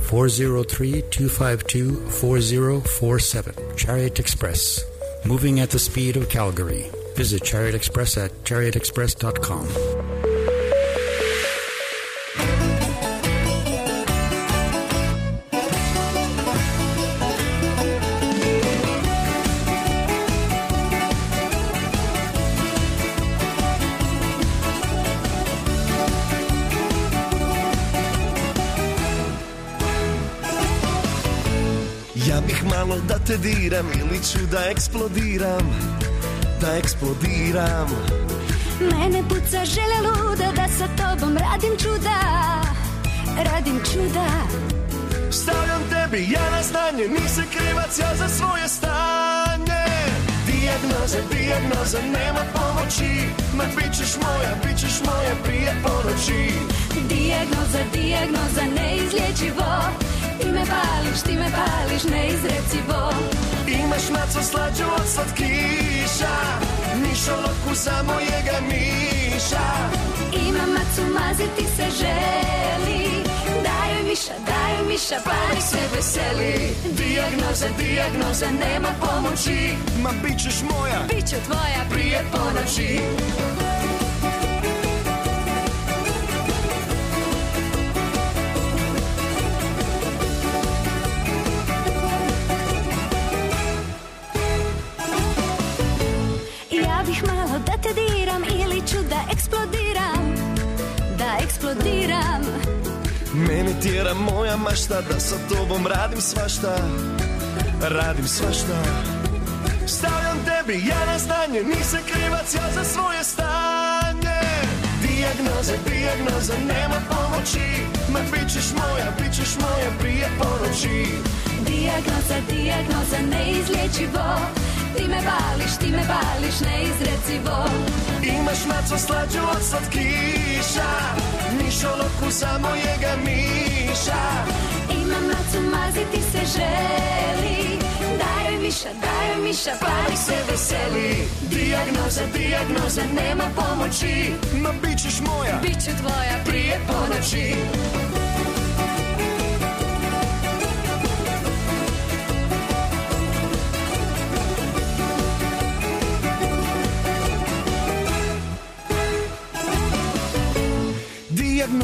403 252 4047. Chariot Express. Moving at the speed of Calgary. Visit Chariot Express at chariotexpress.com. te diram ili ću da eksplodiram Da eksplodiram. Mene puca želja luda da sa tobom radim čuda Radim čuda. Stavljam tebi ja na znanje Nisi krivac ja za svoje stanje. Dijagnoza, dijagnoza, nema pomoći. Ma bit ćeš moja, bit ćeš moja prije ponoći. Dijagnoza, dijagnoza, neizlječivo Ti me pališ, ti me pališ, neizrecivo Imaš maco slađu od slatkiša Mišolovku za mojega miša. Ima macu maziti se želi. Daj joj miša, daj joj miša, pa nek se veseli. Dijagnoza, dijagnoza, nema pomoći. Ma bit ćeš moja, Biću tvoja prije ponoći eksplodiram, da eksplodiram. Meni tjera moja mašta da sa tobom radim svašta Radim svašta Stavljam tebi ja na znanje Nisam krivac ja za svoje stanje Dijagnoza, dijagnoza, nema pomoći Ma bit ćeš moja, bit ćeš moja prije ponoći Dijagnoza, dijagnoza, neizlječivo. Ti me bališ, ti me bališ, neizrecivo. Imaš maco slađu od slatkiša Mišoloku za mojega miša Imam macu, maziti se želi. Daj joj miša, daj joj miša, pali se veseli. Dijagnoza, dijagnoza, nema pomoći Ma bit ćeš moja, Bit ću tvoja prije ponoći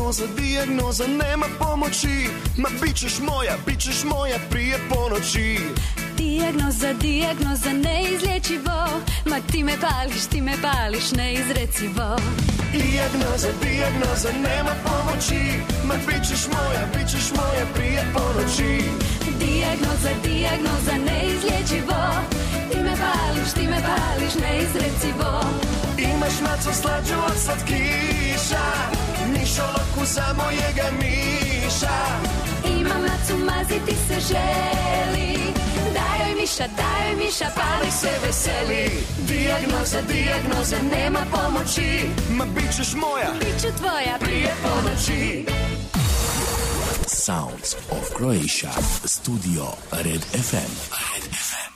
Dijagnoza, dijagnoza, nema pomoći Ma bit ćeš moja, bit ćeš moja prije ponoći Dijagnoza, dijagnoza, neizlječivo. Ma ti me pališ, ti me pališ, neizrecivo. Dijagnoza, dijagnoza, nema pomoći Ma bit ćeš moja, bit ćeš moja prije ponoći Dijagnoza, dijagnoza, neizlječivo. Ti me pališ, ti me pališ, neizrecivo. Imaš maco slađu od slatkiša Mišoloku za mojega miša Imam macu, maziti se želi. Daj joj miša, daj joj miša, pali se veseli. Dijagnoza, dijagnoza, nema pomoći Ma bit ćeš moja, Bit ću tvoja prije ponoći Sounds of Croatia. Studio Red FM. Red FM.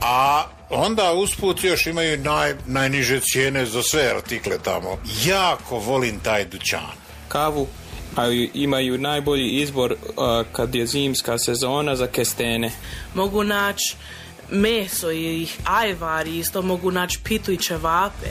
A onda usput još imaju naj, najniže cijene za sve artikle tamo. Jako volim taj dućan. Kavu a imaju najbolji izbor a, kad je zimska sezona za kestene. Mogu naći meso i ajvar, isto mogu naći pitu i ćevape.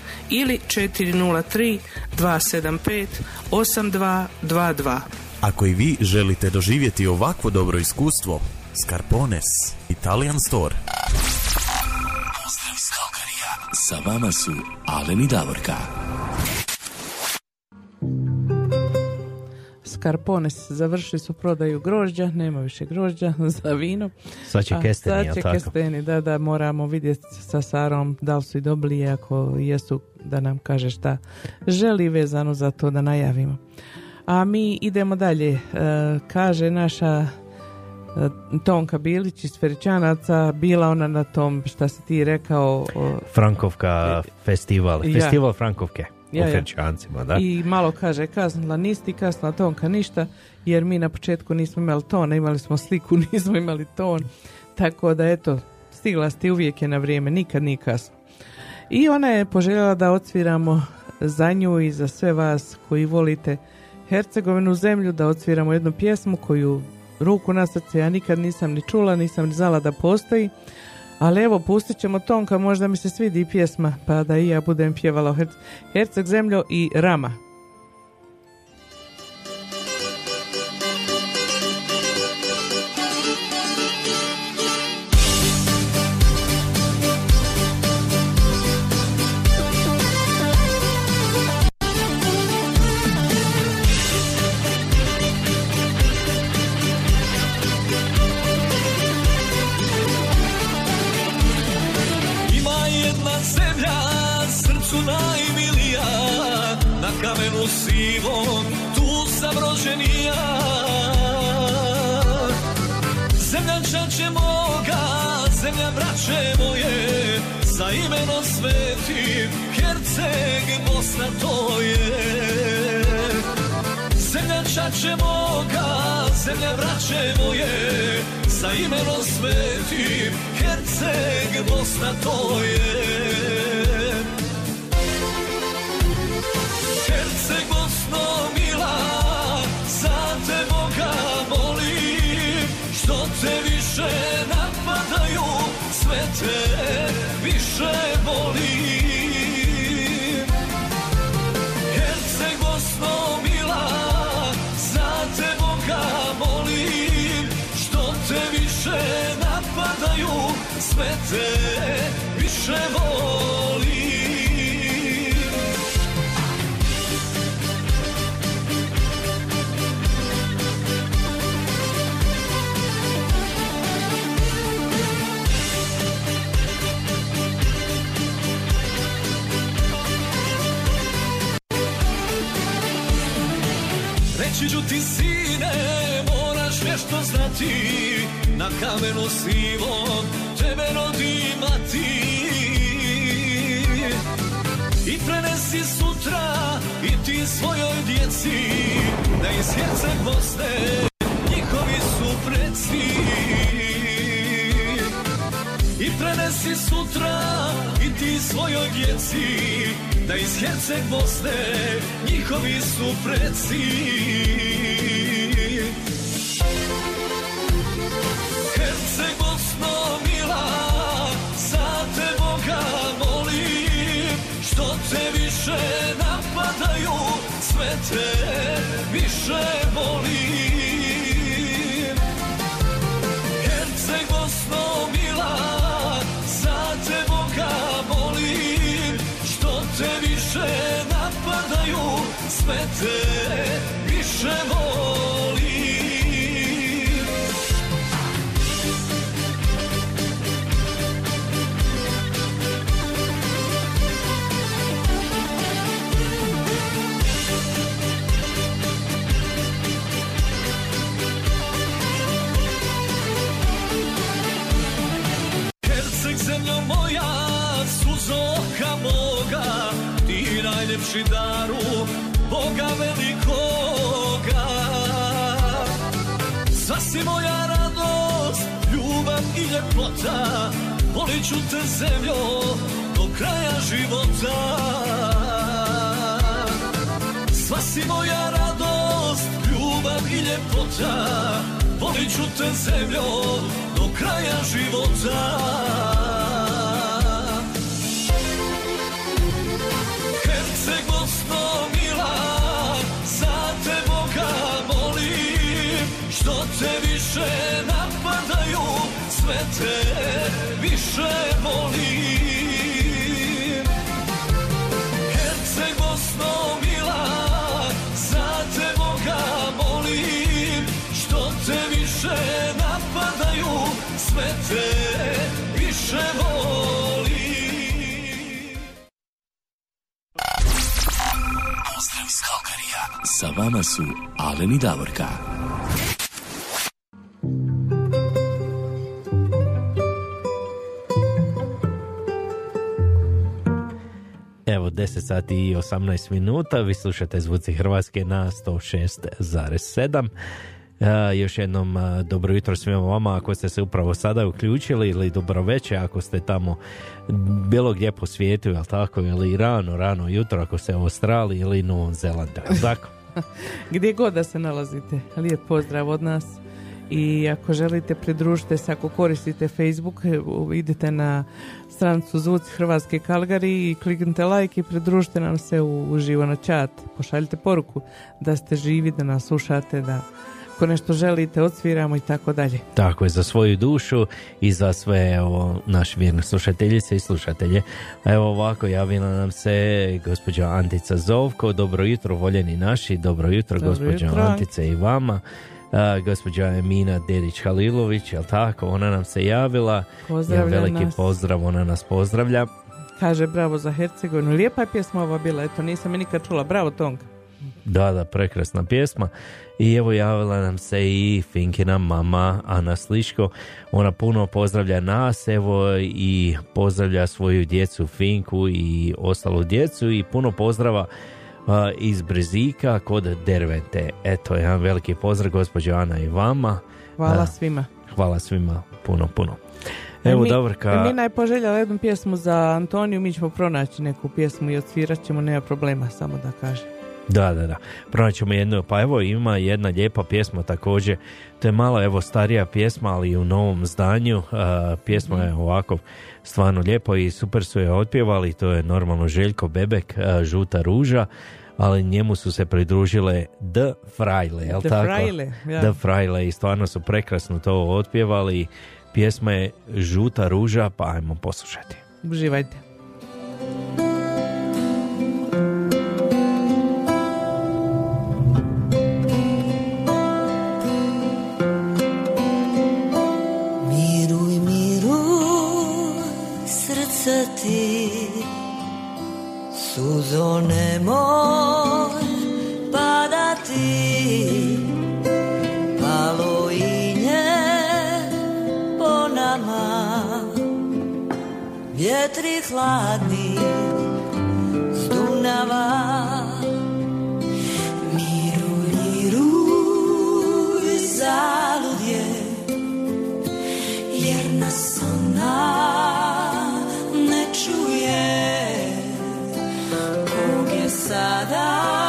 ili 403 275 8222. Ako i vi želite doživjeti ovakvo dobro iskustvo, Scarpones Italian Store. Pozdrav iz Kalkarija. Sa vama su Alen i Davorka. Scarpones završili su prodaju grožđa, nema više grožđa [laughs] za vino. Sad će kesteni, sad će tako? kesteni, da, da, moramo vidjeti sa Sarom da li su i dobili, ako jesu, da nam kaže šta želi vezano za to da najavimo. A mi idemo dalje. E, kaže naša e, Tonka Bilić iz Feričanaca, bila ona na tom šta si ti rekao Frankovka festival. Ja. Festival Frankovke. Ja, ja. Da? I malo kaže kasnila nisti, kasnila tonka ništa, jer mi na početku nismo imali tona, imali smo sliku, [laughs] nismo imali ton. Tako da eto, stigla ste uvijek je na vrijeme, nikad nije kasno. I ona je poželjela da odsviramo za nju i za sve vas koji volite Hercegovinu zemlju, da odsviramo jednu pjesmu koju ruku na srce ja nikad nisam ni čula, nisam ni znala da postoji. Ali evo, pustit ćemo Tonka, možda mi se svidi pjesma, pa da i ja budem pjevala Herceg zemljo i Rama. Braće moje, sa imenom svetim, Herceg Bosna to je. Zemlja čače moga, zemlja braće moje, sa imenom svetim, Herceg Bosna to je. Te više volim. Herceg Bosno mila, za te Boga molim, što te više napadaju, sve te više volim. Reći ću ti sine, moraš nešto znati. Na kamenu sivom tebe rodi mati I prenesi sutra i ti svojoj djeci Da iz Herceg Bosne njihovi su preci. I prenesi sutra i ti svojoj djeci Da iz Herceg Bosne njihovi su preci te više volim Herceg zemljo moja, suzoka moga, ti najljepši daru, ljepota, volit ću te zemljo do kraja života. Sva si moja radost, ljubav i ljepota, volit ću te zemljo do kraja života. Bosno mila, za te molim, što više sve te više volim. Herceg Bosno mila, za te Boga molim, što te više napadaju, sve te više volim. Pozdrav iz Kalkarija. Sa vama su Alen i Davorka. Evo 10 sati i 18 minuta, vi slušate Zvuci Hrvatske na 106,7. E, još jednom e, dobro jutro svima vama ako ste se upravo sada uključili ili dobro večer ako ste tamo bilo gdje po svijetu, jel tako, ili rano, rano jutro ako ste u Australiji ili Novom Zelandu, tako? [laughs] Gdje god da se nalazite, lijep pozdrav od nas. I ako želite pridružite se, ako koristite Facebook, u- idite na stranicu Zvuci Hrvatske Kalgari i kliknite like i pridružite nam se u, uživo na chat. Pošaljite poruku da ste živi, da nas slušate, da ako nešto želite odsviramo i tako dalje. Tako je, za svoju dušu i za sve evo, naše vjerne slušateljice i slušatelje. Evo ovako, javila nam se gospođa Antica Zovko, dobro jutro voljeni naši, dobro jutro Dobro gospođa jutro. Antice i vama. A, gospođa Emina Dedić Halilović, jel tako, ona nam se javila. Pozdravlja Jedan veliki nas. pozdrav, ona nas pozdravlja. Kaže bravo za Hercegovinu. Lijepa je pjesma ova bila, eto nisam je nikad čula. Bravo Tonka. Da, da, prekrasna pjesma. I evo javila nam se i Finkina mama Ana Sliško. Ona puno pozdravlja nas, evo i pozdravlja svoju djecu Finku i ostalu djecu i puno pozdrava iz Brezika kod Dervente. Eto, jedan veliki pozdrav gospođo Ana i vama. Hvala svima. Hvala svima, puno, puno. Evo, Mi- Davorka, Mina je poželjela jednu pjesmu za Antoniju, mi ćemo pronaći neku pjesmu i odsvirat ćemo, nema problema, samo da kaže. Da, da, da. Pronaćemo jednu, pa evo ima jedna lijepa pjesma također. To je malo evo starija pjesma, ali u novom zdanju. Pjesma je ovako stvarno lijepo i super su je otpjevali. To je normalno Željko Bebek, Žuta ruža, ali njemu su se pridružile The Frajle, jel The tako? Frajle, ja. The Frajle i stvarno su prekrasno to otpjevali. Pjesma je Žuta ruža, pa ajmo poslušati. Uživajte. Suzo nemoj padati Palo inje po nama Vjetri hladni s Dunava Miruj, miruj, zalud je jer nas ona pasada.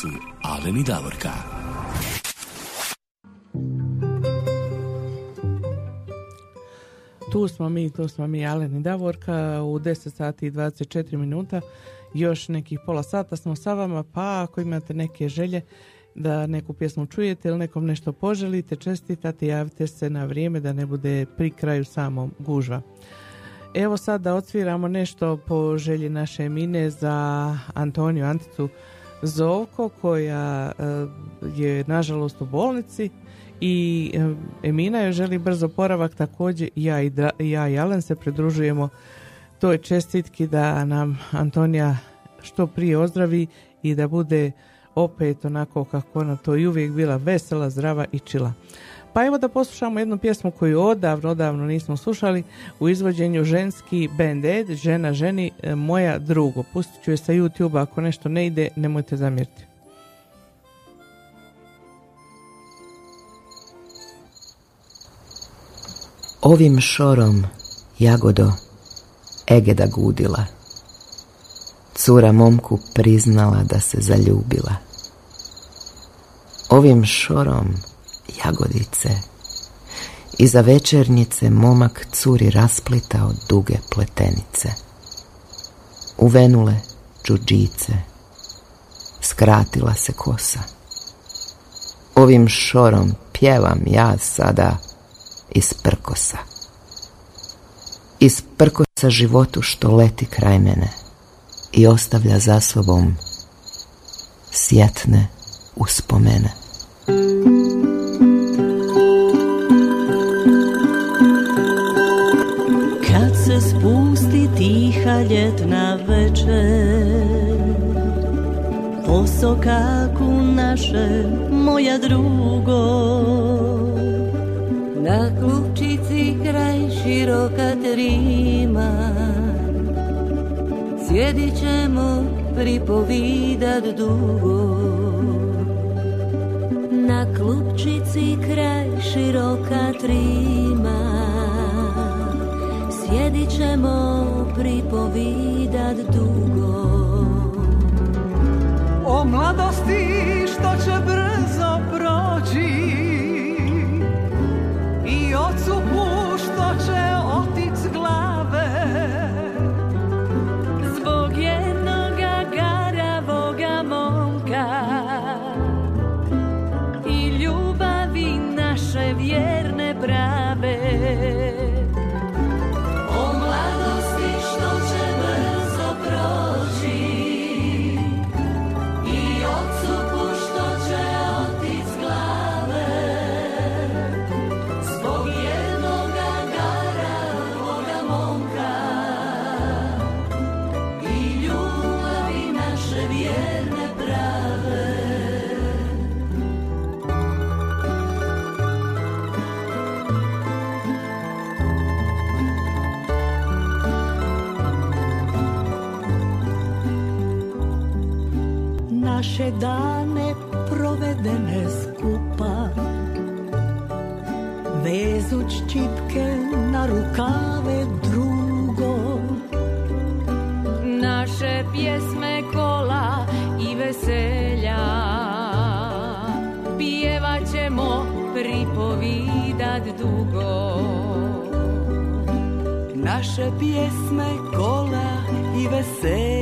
Su Alen Davorka. Tu smo mi, tu smo mi, Alen i Davorka, u 10 sati i 24 minuta, još nekih pola sata smo sa vama, pa ako imate neke želje da neku pjesmu čujete ili nekom nešto poželite, čestitate, javite se na vrijeme da ne bude pri kraju samom gužva. Evo sad da odsviramo nešto po želji naše Mine za Antoniju Anticu Zovko koja eh, je nažalost u bolnici i eh, Emina joj želi brzo poravak također ja i, Dra- ja i Alen se pridružujemo toj čestitki da nam Antonija što prije ozdravi i da bude opet onako kako ona to i uvijek bila vesela, zdrava i čila. Pa evo da poslušamo jednu pjesmu koju odavno, odavno nismo slušali u izvođenju ženski band Ed, žena ženi, e, moja drugo. Pustit ću je sa YouTube, ako nešto ne ide, nemojte zamjeriti. Ovim šorom, jagodo, Egeda gudila. Cura momku priznala da se zaljubila. Ovim šorom, jagodice, iza večernjice momak curi rasplitao duge pletenice. Uvenule čuđice, skratila se kosa. Ovim šorom pjevam ja sada iz prkosa. Iz prkosa životu što leti kraj mene i ostavlja za sobom sjetne uspomene. Ljetna večer. Po sokaku naše, moja drugo. Na klupčici kraj široka trima. Sjedit ćemo pripovidat dugo. Na klupčici kraj široka trima Sjedit ćemo pripovidat dugo. O mladosti što će brzo Naše pjesme kola i veselja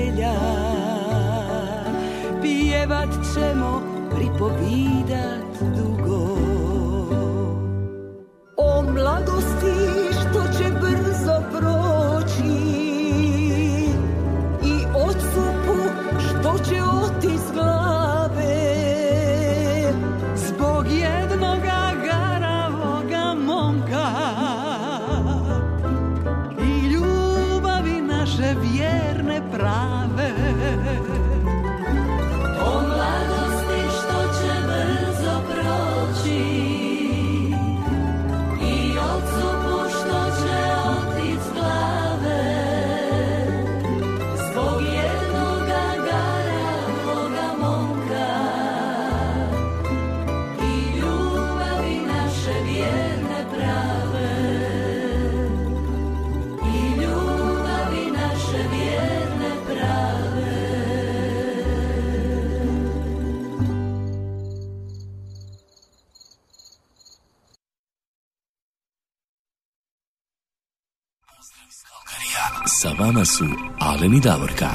Davorka.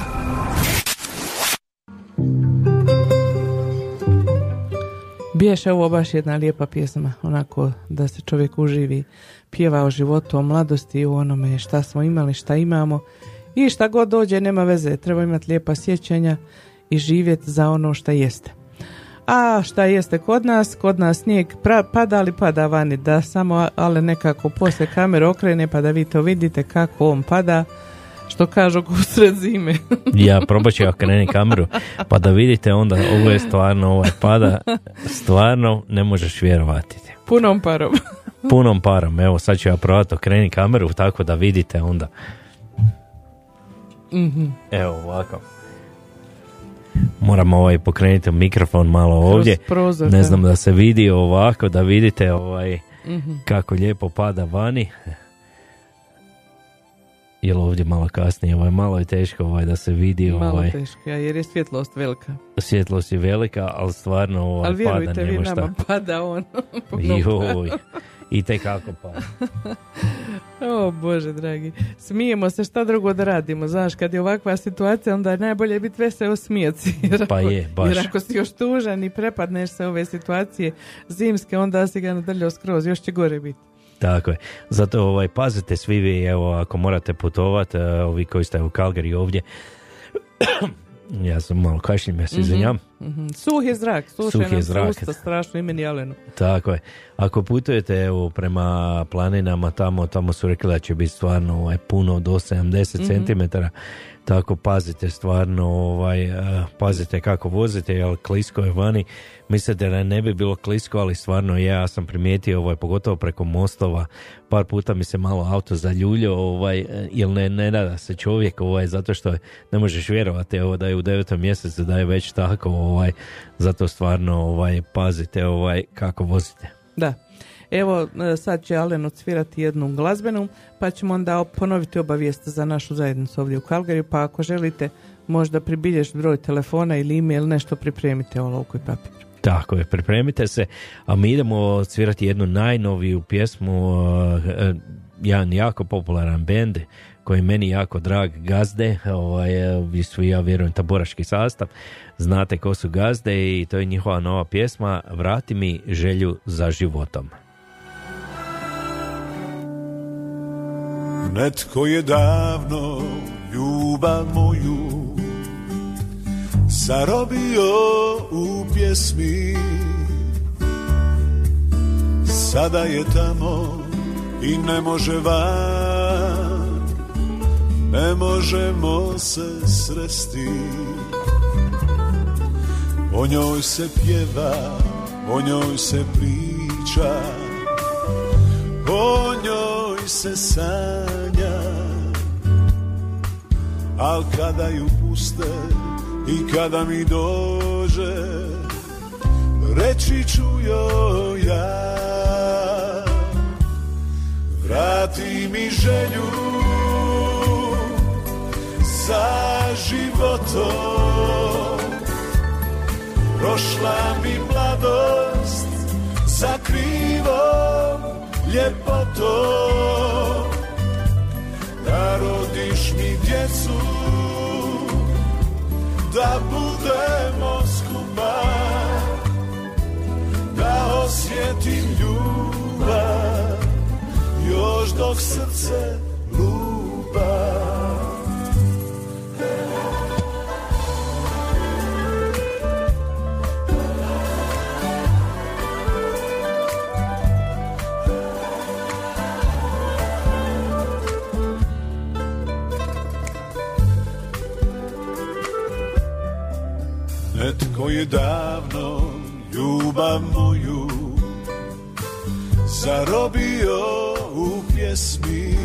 Biješe ovo baš jedna lijepa pjesma, onako da se čovjek uživi, pjeva o životu, o mladosti, o onome šta smo imali, šta imamo i šta god dođe, nema veze, treba imati lijepa sjećanja i živjeti za ono šta jeste. A šta jeste kod nas? Kod nas snijeg pra- pada ali pada vani, da samo ale nekako poslije kamere okrene pa da vi to vidite kako on pada. Što kažu usred zime. [laughs] Ja probat ću ja krenem kameru, pa da vidite onda, ovo je stvarno, ovaj pada, stvarno ne možeš vjerovati. Punom parom. [laughs] Punom parom, evo sad ću ja probati okreni kameru tako da vidite onda. Mhm. Evo ovako. Moram ovaj pokrenuti mikrofon malo ovdje. prozor, ne znam da se vidi ovako, da vidite ovaj Mhm. kako lijepo pada vani. Jel ovdje malo kasnije, ovaj, malo je teško ovaj, da se vidi Malo ovaj, teško, ja, jer je svjetlost velika. svjetlost je velika, ali stvarno ovaj, Ali vjerujte, pada vi nema šta. nama pada [laughs] on. Joj, [laughs] i te kako pada. [laughs] O Bože dragi, smijemo se šta drugo da radimo, znaš, kad je ovakva situacija onda je najbolje biti veseo smijat se, jer, Pa ako- je, baš. jer ako si još tužan i prepadneš se ove situacije zimske, onda si ga nadrljao skroz, još će gore biti. Tako je. Zato ovaj, pazite svi vi, evo, ako morate putovati, ovi koji ste u Calgary ovdje, [coughs] ja sam malo kašljem, ja se izvinjam. Mhm. Suh je zrak, suše Suh je nam zrak. usta strašno i meni Alenu. Tako je. Ako putujete evo, prema planinama tamo, tamo su rekli da će biti stvarno ovaj, puno do 70 Mhm. centimetara. Tako pazite stvarno, ovaj, eh, pazite kako vozite, jer klisko je vani. Mislite da ne bi bilo klisko, ali stvarno je, ja sam primijetio, ovaj, pogotovo preko mostova, par puta mi se malo auto zaljuljio, ovaj, eh, jer ne, ne nada se čovjek, ovaj, zato što ne možeš vjerovati evo, da je u devetom mjesecu da je već tako, ovaj, zato stvarno ovaj, pazite ovaj, kako vozite. Da. Evo, e, sad će Alen odsvirati jednu glazbenu, pa ćemo onda ponoviti obavijest za našu zajednicu ovdje u Kalgariju, pa ako želite možda pribilješ broj telefona ili email, nešto pripremite olovku i papir. Tako je, pripremite se, a mi idemo svirati jednu najnoviju pjesmu, uh, jedan jako popularan bend koji je meni jako drag, Gazde, ovaj, vi su ja vjerujem taboraški sastav, znate ko su Gazde i to je njihova nova pjesma Vrati mi želju za životom. Netko je davno ljubav moju zarobio u pjesmi. Sada je tamo i ne može van Ne možemo se sresti. O njoj se pjeva, o njoj se priča O njoj se sanja Al kada ju puste i kada mi dođe Reći ću joj ja Vrati mi želju za životom. Prošla mi mladost za krivom ljepotom Da rodiš mi djecu Da budemo skupa Da osjetim ljubav Još dok srce lupa Netko je davno ljubav moju zarobio u pjesmi.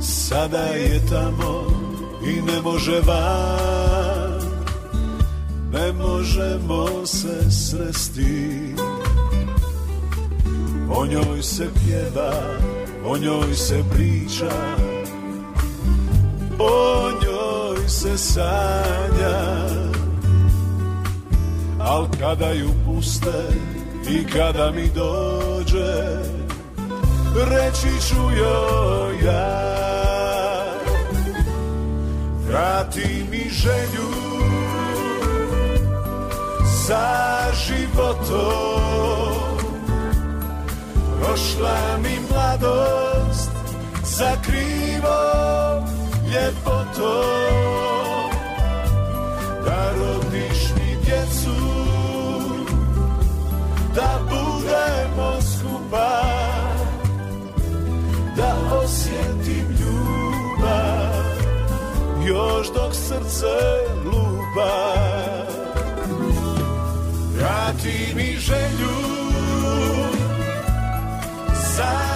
Sada je tamo i ne može van Ne možemo se sresti. O njoj se pjeva, o njoj se priča O se sanja. Al kada ju puste i kada mi dođe Reći ću joj ja. Vrati mi želju za životom. Prošla mi mladost za krivom ljepotom da rodiš mi djecu, da budemo skupa, da osjetim ljubav, još dok srce lupa. Vrati mi želju, sad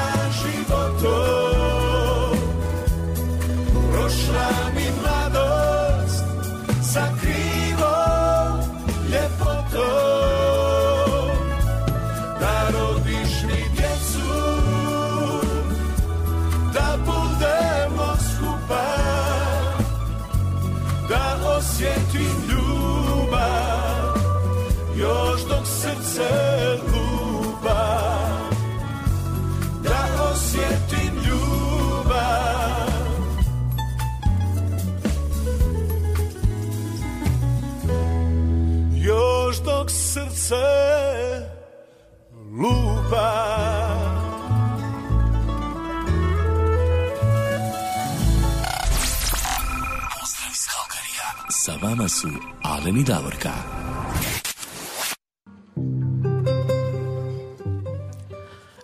vama su Alen i Davorka.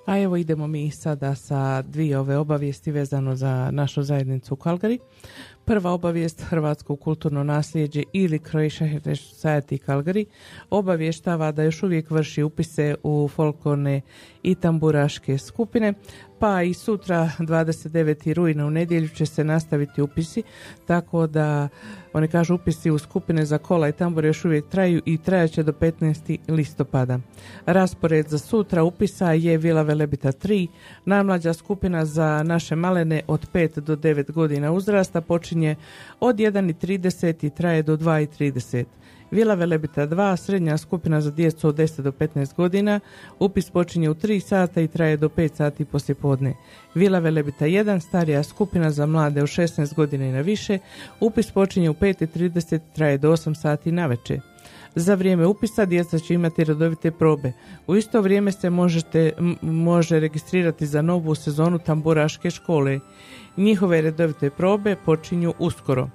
A evo idemo mi sada sa dvije ove obavijesti vezano za našu zajednicu u Kalgari. Prva obavijest Hrvatsko kulturno nasljeđe ili Croatia Heritage Society Calgary obavještava da još uvijek vrši upise u folklorne i tamburaške skupine, pa i sutra 29. rujna u nedjelju će se nastaviti upisi, tako da oni kažu upisi u skupine za kola i tambure još uvijek traju i trajat će do 15. listopada. Raspored za sutra upisa je Vila Velebita 3, najmlađa skupina za naše malene od 5 do 9 godina uzrasta počinje od 1.30 i traje do 2.30. Vila Velebita 2, srednja skupina za djecu od 10 do 15 godina, upis počinje u 3 sata i traje do 5 sati poslijepodne. Vila Velebita 1, starija skupina za mlade od 16 godina i na više, upis počinje u 5.30 i traje do 8 sati na Za vrijeme upisa djeca će imati redovite probe. U isto vrijeme se možete, može registrirati za novu sezonu tamburaške škole. Njihove redovite probe počinju uskoro.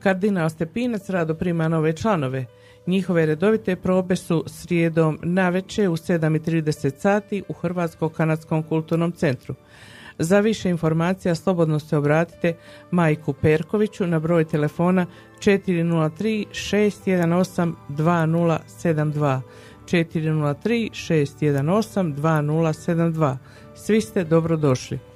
Kardinal Stepinac rado prima nove članove. Njihove redovite probe su srijedom naveče u 7.30 sati u Hrvatsko-Kanadskom kulturnom centru. Za više informacija slobodno se obratite Majku Perkoviću na broj telefona 403 618 2072 403 618 2072 Svi ste dobrodošli.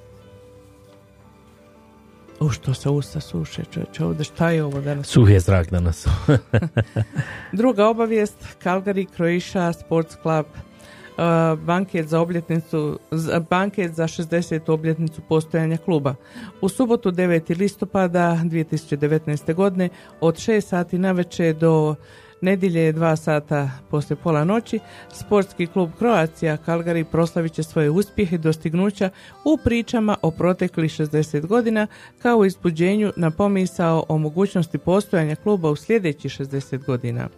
U što se usta suše, čovječe, ovdje šta je ovo danas? Suh je zrak danas. [laughs] [laughs] Druga obavijest, Calgary Croatia Sports Club uh, banket za obljetnicu banket za 60. obljetnicu postojanja kluba. U subotu 9. listopada 2019. godine od 6 sati navečer do nedjelje 2 sata poslije pola noći sportski klub Croatia Calgary proslavit će svoje uspjehe i dostignuća u pričama o proteklih 60 godina kao izbuđenju na pomisao o mogućnosti postojanja kluba u sljedećih 60 godina.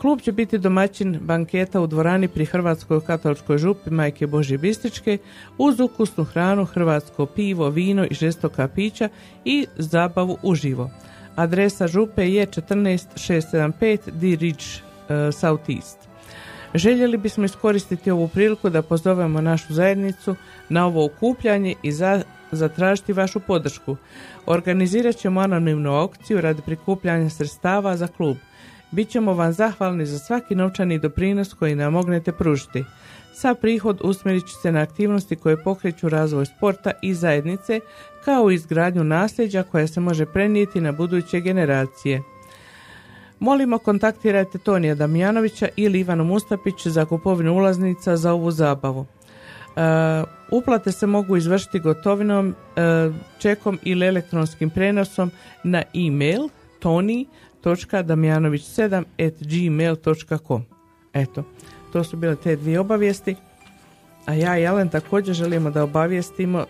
Klub će biti domaćin banketa u dvorani pri Hrvatskoj katoličkoj župi Majke Božje Bistričke uz ukusnu hranu, hrvatsko pivo, vino i žestoka pića i zabavu uživo. Adresa župe je 14675 D Ridge uh, South East. Željeli bismo iskoristiti ovu priliku da pozovemo našu zajednicu na ovo okupljanje i za, zatražiti vašu podršku. Organizirat ćemo anonimnu aukciju radi prikupljanja sredstava za klub. Bićemo vam zahvalni za svaki novčani doprinos koji nam mognete pružiti. Sa prihod usmjerit će se na aktivnosti koje pokreću razvoj sporta i zajednice, kao i izgradnju nasljeđa koja se može prenijeti na buduće generacije. Molimo kontaktirajte Tonija Damjanovića ili Ivanu Mustapić za kupovinu ulaznica za ovu zabavu. E, uplate se mogu izvršiti gotovinom, e, čekom ili elektronskim prenosom na e-mail toni.damjanović7 at gmail.com Eto, to su bile te dvije obavijesti. A ja i Alen također želimo da obavijestimo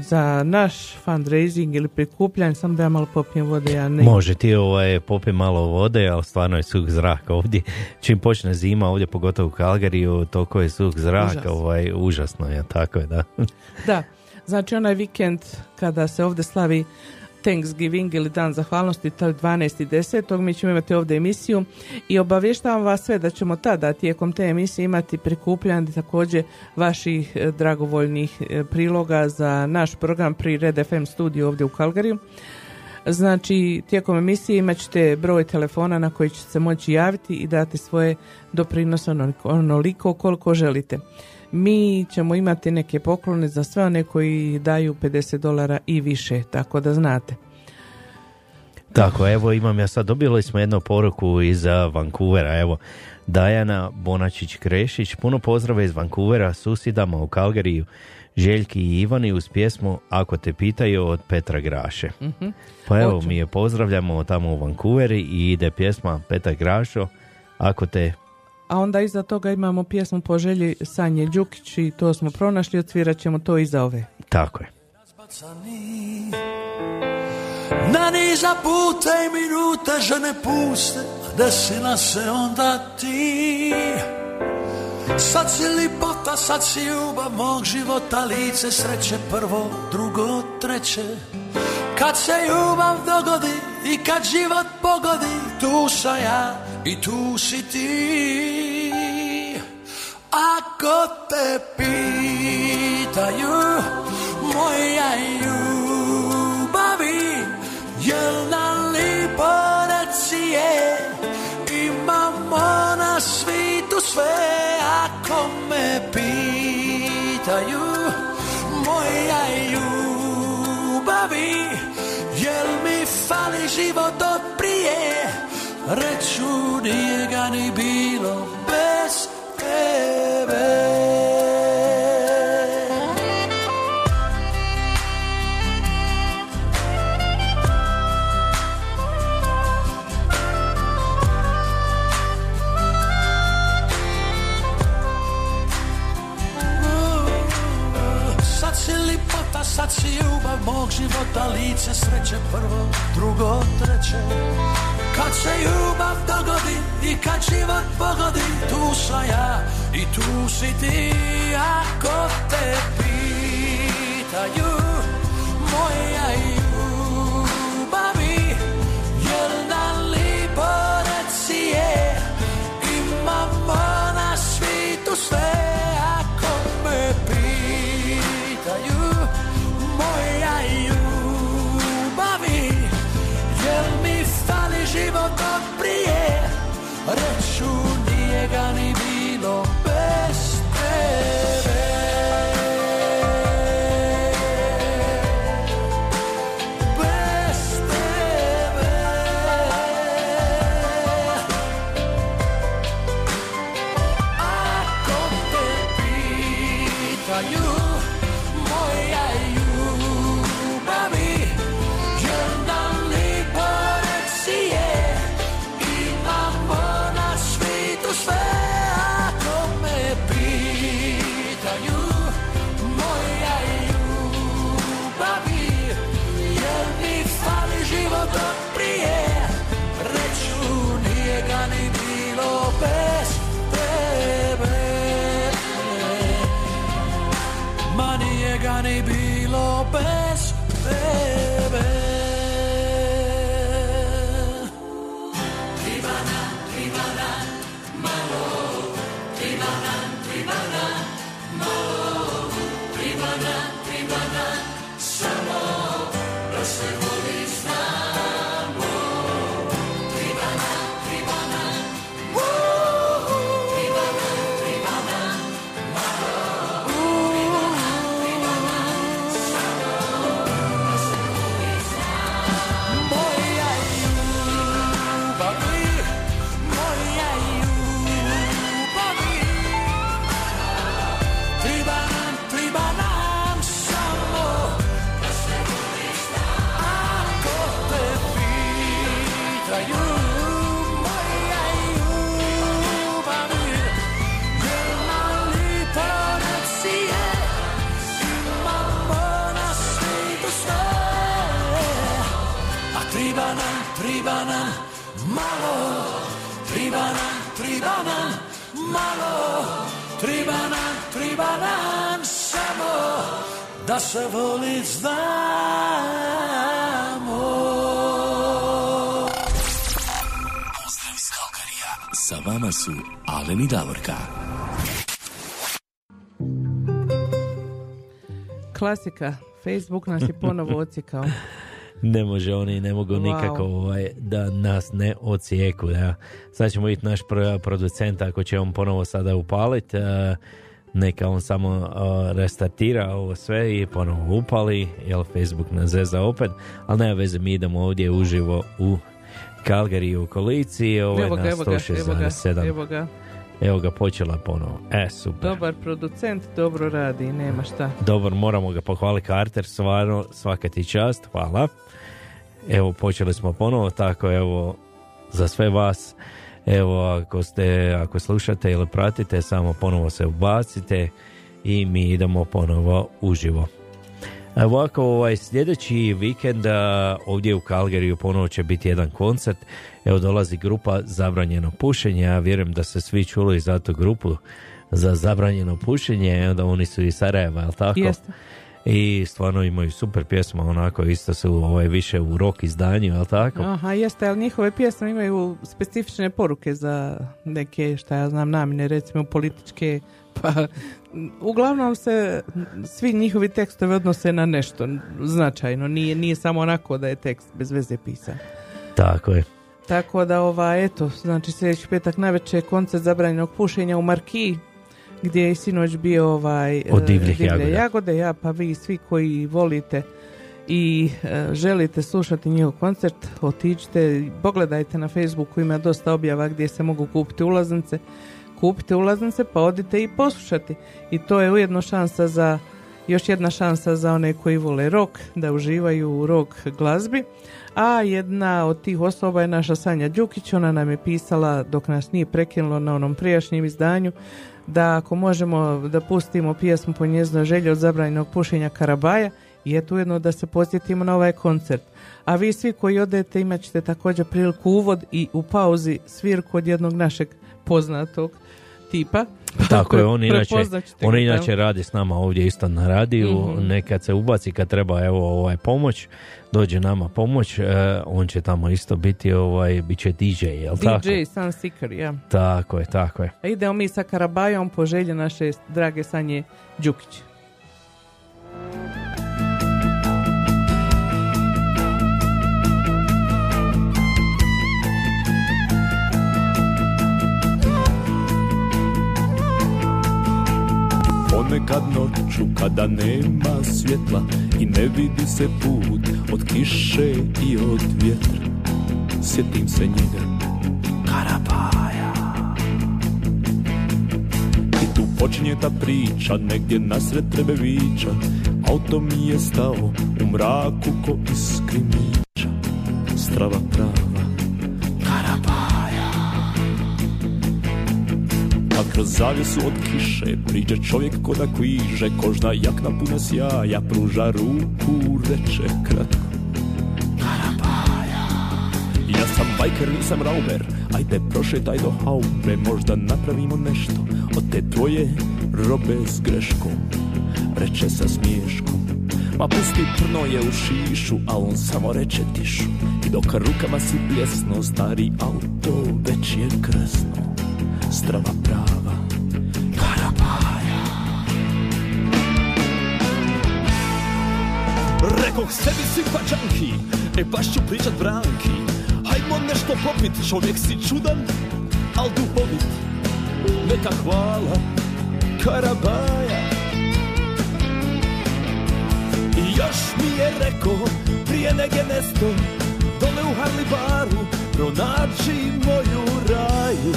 za naš fundraising ili prikupljanje, samo da ja malo popijem vode, ja ne. Može ti ovaj, popi malo vode, ali stvarno je suh zrak ovdje. [laughs] Čim počne zima ovdje, pogotovo u Kalgariju, toliko je suh zrak, Užas. ovaj, užasno je, tako je, da. Da, znači onaj vikend kada se ovdje slavi Thanksgiving ili Dan zahvalnosti, to je 12.10. Mi ćemo imati ovdje emisiju i obavještavam vas sve da ćemo tada tijekom te emisije imati prikupljanje također vaših e, dragovoljnih e, priloga za naš program pri Red FM studiju ovdje u Kalgariju. Znači, tijekom emisije imat ćete broj telefona na koji ćete se moći javiti i dati svoje doprinose onoliko, onoliko koliko želite. Mi ćemo imati neke poklone za sve one koji daju 50 dolara i više, tako da znate. Tako, evo imam ja sad, dobili smo jednu poruku iz Vancouvera, evo, Dajana Bonačić-Krešić, puno pozdrava iz Vancouvera, susjedama u Kalgariju, Željki i Ivani uz pjesmu Ako te pitaju od Petra Graše. Mhm. Pa evo, Hoću. mi je pozdravljamo tamo u Vancouveri i ide pjesma Petar Grašo, Ako te A onda iza toga imamo pjesmu po želji Sanje Đukić i to smo pronašli, odsvirat ćemo to iza ove. Tako je. Na niza puta i minuta žene puste, a desila se onda ti. Sad si lipota, sad si ljubav mog života, lice sreće prvo, drugo, treće. Kad se ljubav dogodi i kad život pogodi, tu sam ja i tu si ti. Ako te pitaju moja ljubavi, jel nam lipo reci je, imamo na svitu sve, ako me pitaju moja ljubavi, jel mi fali život od prije, reću nije ga ni bilo Klasika, Facebook nas je ponovo [laughs] ocikao. ne može oni, ne mogu Wow. nikako ovaj, da nas ne ocijeku. Da. Sad ćemo vidjeti naš pro- producent ako će on ponovo sada upaliti. neka on samo uh, restartira ovo sve i ponovo upali, jel Facebook nas zeza opet, ali nema veze, mi idemo ovdje uživo u Calgary u okolici, ovo je Evo na ga, evo ga, evo ga, 106,7. Evo ga. Počela ponovo. E, super. Dobar producent, dobro radi, nema šta. Dobar, moramo ga pohvaliti Carter, stvarno, svaka ti čast, hvala. Evo, počeli smo ponovo, tako evo, za sve vas, evo, ako ste, ako slušate ili pratite, samo ponovo se ubacite i mi idemo ponovo uživo. Evo Ovako, ovaj, sljedeći vikend ovdje u Calgaryju ponovo će biti jedan koncert. Evo dolazi grupa Zabranjeno pušenje. Ja vjerujem da ste svi čuli za tu grupu za zabranjeno pušenje. Da oni su iz Sarajeva, jel tako? Jeste. I stvarno imaju super pjesma, onako isto su ovaj, više u rock izdanju, jel tako? Aha, jeste, ali njihove pjesme imaju specifične poruke za neke, šta ja znam, namjene, recimo političke, pa uglavnom se svi njihovi tekstovi odnose na nešto značajno, nije, nije samo onako da je tekst bez veze pisan. Tako je. Tako da, ova, eto, znači sljedeći petak navečer koncert zabranjenog pušenja u Markiji, gdje je sinoć bio ovaj, Od e, divljih divlje jagoda. jagode, ja pa vi svi koji volite i e, želite slušati njihov koncert, otiđite, pogledajte na Facebooku, ima dosta objava gdje se mogu kupiti ulaznice, kupite ulaznice pa odite i poslušati. I to je ujedno šansa za, još jedna šansa za one koji vole rock, da uživaju u rock glazbi. A jedna od tih osoba je naša Sanja Đukić, ona nam je pisala dok nas nije prekinulo na onom prijašnjem izdanju da ako možemo da pustimo pjesmu po njezinoj želji od zabranjenog pušenja Karabaja i eto ujedno da se posjetimo na ovaj koncert. A vi svi koji odete imat ćete također priliku uvod i u pauzi svirku od jednog našeg poznatog tipa. Tako je, on inače, on inače radi s nama ovdje isto na radiju, Mhm. nekad se ubaci kad treba evo ovaj pomoć, dođe nama pomoć, e, on će tamo isto biti ovaj, bit će DJ, jel tako? DJ Sunseeker, ja. Tako je, tako je. A idemo mi sa Karabajom po želji naše drage Sanje Đukić. Ponekad noću kada nema svjetla i ne vidi se put od kiše i od vjetra Sjetim se njega, Karabaja. I tu počinje ta priča, negdje nasred Trebevića Auto mi je stao u mraku ko krimića Strava prava, Karabaja kroz zavjesu od kiše. Priđe čovjek ko da kviže Kožna jakna puna sjaja. Pruža ruku reče kratko. Karabaja Ja sam bajker, nisam rauber. Ajde prošetaj do haube Možda napravimo nešto Od te tvoje robe s greškom. Reče sa smiješkom. Ma pusti trno je u šišu A on samo reče tišu. I dok rukama si pljesno Stari auto već je kresno Strava prava. Karabaja Rekoh sebi simpačanki E baš ću pričat branki Hajmo nešto popit Čovjek si čudan Al duhovit. Neka hvala Karabaja. I još mi je rekao Prije nege nesto Dole u Harli baru Pronađi moju raju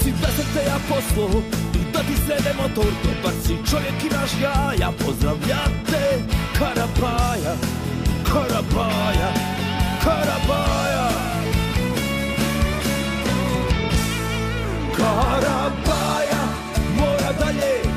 Reci da sam te ja poslao I da ti srede motor Dobar si čovjek imaš jaja Pozdravljate Karabaja Karabaja Karabaja. Karabaja Mora dalje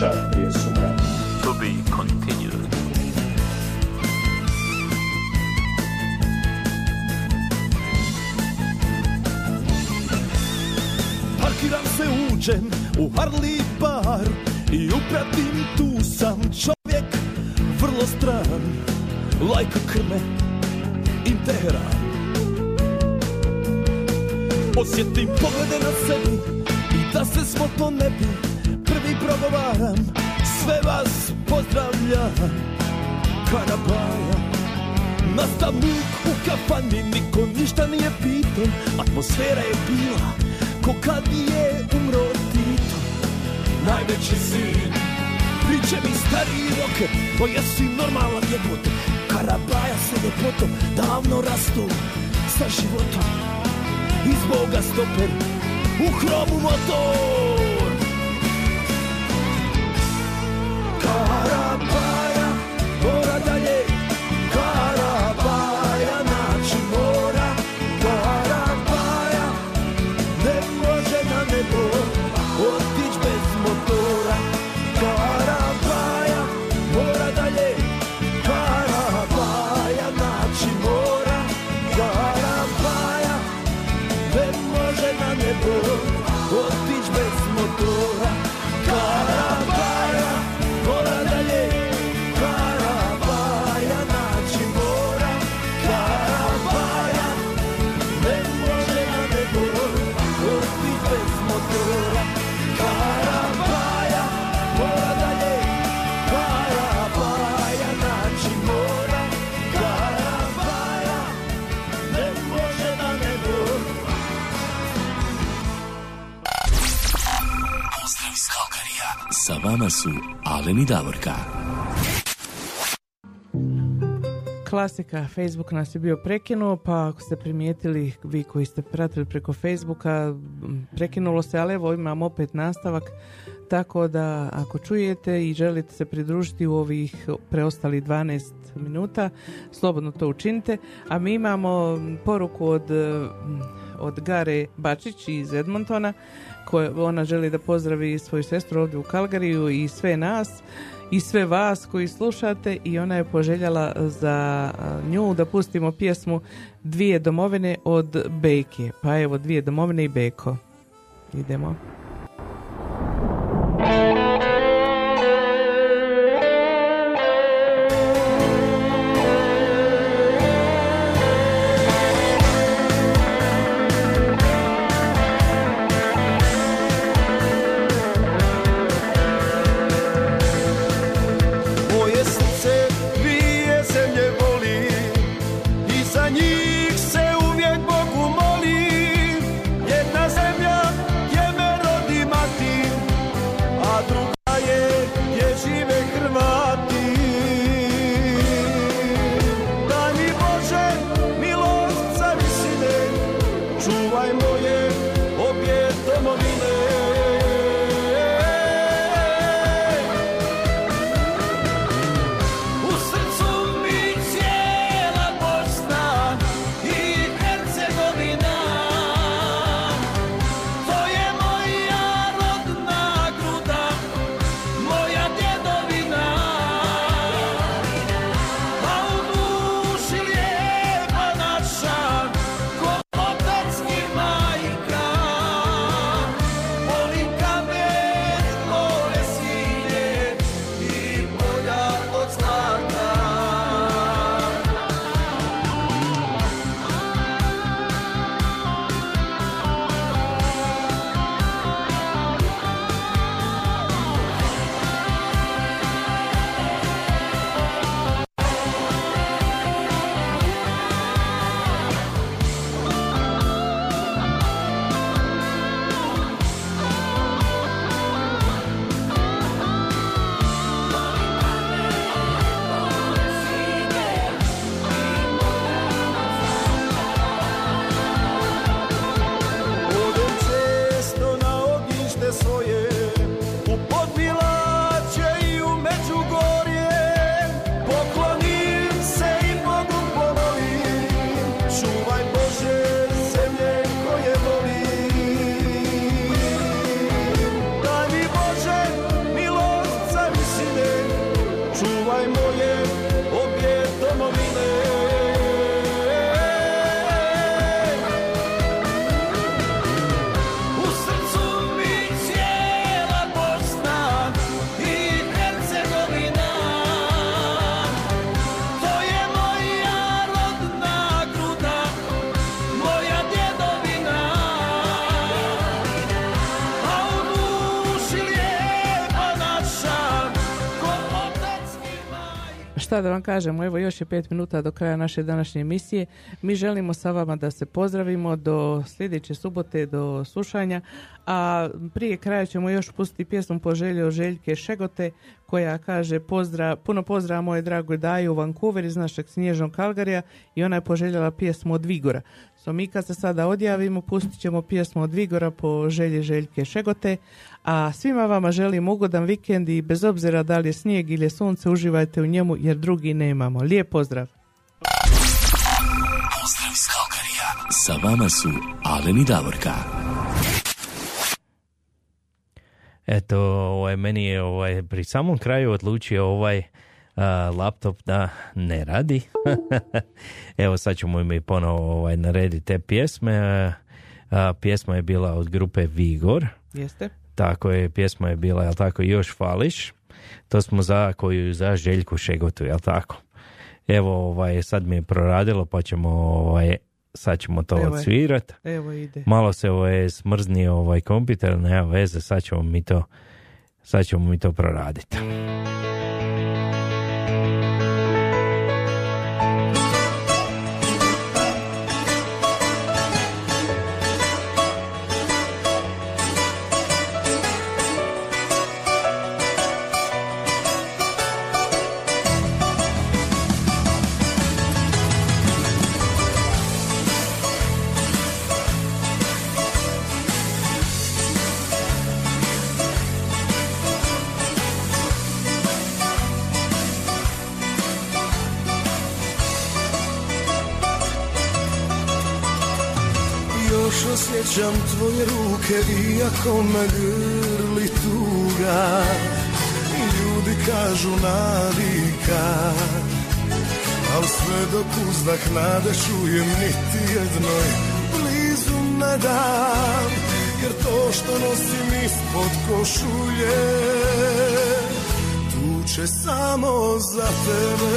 čak prije sumrata. To be continued. Parkiram se, uđem u Harley bar i upratim tu sam čovjek vrlo stran, lajka krme i Teheran. Osjetim poglede na sebi i da se smo to ne bi progovaram Sve vas pozdravljam. Karabaja Nastavnik u kafani Niko ništa nije pitao. Atmosfera je bila Ko kad je umro Tito. Najveći sin Priče mi stariji roker To jesi normalan jebote Karabaja sa ljepotom Davno rastu sa životom. Iz Boga stoper U hromu motor vama su Alen i Davorka. Klasika, Facebook nas je bio prekinuo, pa ako ste primijetili, vi koji ste pratili preko Facebooka, prekinulo se, ali evo imam opet nastavak, tako da ako čujete i želite se pridružiti u ovih preostali 12 minuta, slobodno to učinite, a mi imamo poruku od, od Gare Bačić iz Edmontona, koje ona želi da pozdravi svoju sestru ovdje u Kalgariju i sve nas i sve vas koji slušate i ona je poželjala za nju da pustimo pjesmu Dvije domovine od Bejke. Pa evo, Dvije domovine i Beko. Idemo. Šta da vam kažemo, evo još je pet minuta do kraja naše današnje emisije. Mi želimo sa vama da se pozdravimo do sljedeće subote, do slušanja, a prije kraja ćemo još pustiti pjesmu po želji od Željke Šegote, koja kaže pozdrav, puno pozdrava moje dragoj Daju u Vancouver iz našeg snježnog Kalgarija i ona je poželjela pjesmu od Vigora. So mi kad se sada odjavimo, pustit ćemo pjesmu od Vigora po želji Željke Šegote, a svima vama želim ugodan vikend i bez obzira da li je snijeg ili je sunce, uživajte u njemu jer drugi nemamo. Lijep pozdrav! Pozdrav iz Kalkarija. Sa vama su Alen i Davorka. Eto, ovaj, meni je ovaj, pri samom kraju odlučio ovaj a, laptop da ne radi. [laughs] Evo sad ćemo mi ponovo ovaj, narediti te pjesme. A, pjesma je bila od grupe Vigor. Jeste? Tako je, pjesma je bila, jel tako, Još fališ. To smo za koju za Željku Šegotu, jel tako? Evo, ovaj, sad mi je proradilo, pa ćemo, ovaj, sad ćemo to Evo odsvirat. Evo ide. Malo se ovaj, smrznio ovaj kompjuter, nema veze, sad ćemo mi to, sad ćemo mi to proraditi. Ruke iako me grli tuga Ljudi kažu navika. Al sve dok uzdah nade čujem niti jednoj blizu ne dam Jer to što nosim ispod košulje Tuče samo za tebe.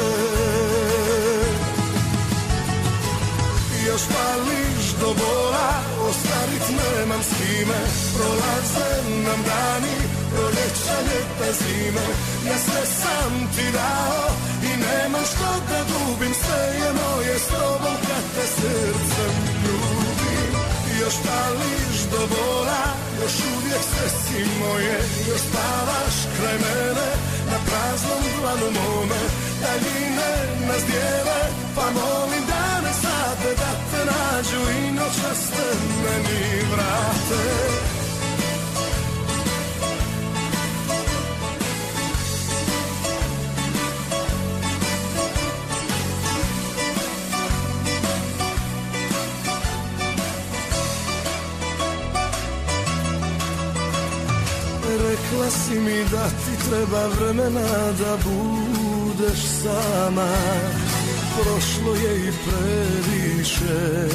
Još pališ do bola Ostavit nemam s kime. Prolaze nam dani Proljeća, ljeta, zime. Ja sve sam ti dao I nemam što da gubim Sve je moje s tobom Kad te srcem. Ljubim Još pališ do bola Još uvijek sve si moje. Još spavaš kraj mene Na praznom dlanu mome. Daljine nas dijele Pa molim dane sate Da te nađu i noćas te meni vrate. Rekla si mi da ti treba vremena da budeš sama Prošlo je i previše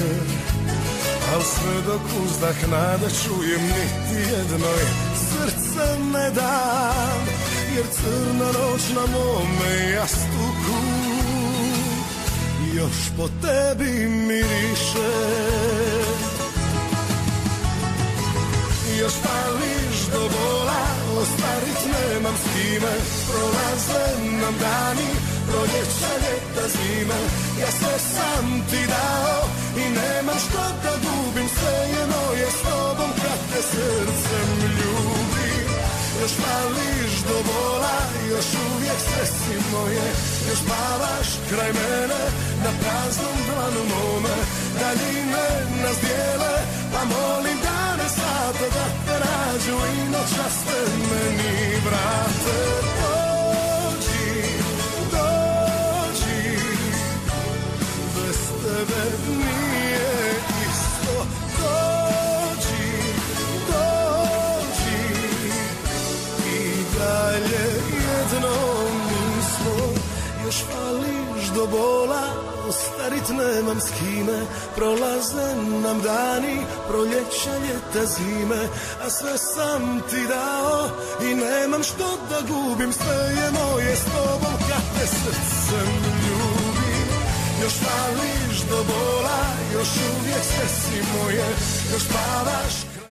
Al sve dok uzdah nada čujem niti jednoj srce ne dam Jer crna noć na mome jastuku Još po tebi miriše. Još pališ do bola Ostarit nemam s kime Prolaze nam dani Proljeća, ljeta, zime Ja sve sam ti dao I nemam što da gubim. Sve je moje s tobom Kad te srcem ljubim Još pališ do bola Još uvijek sve si moje. Još spavaš kraj mene Na praznom dlanu mome. Daljine nas dijele Pa molim dane sate Da te nađu i noćas te meni vrate tebe nije isto. Dođi, dođi. I dalje jedno nismo. Još do bola Ostarit nemam s kime. Prolaze nam dani Proljeća, ljeta, zime. A sve sam ti dao I nemam što da gubim. Sve je moje s tobom Kad te ljubim Još fališ do bola Još uvijek sve si moje Još spavaš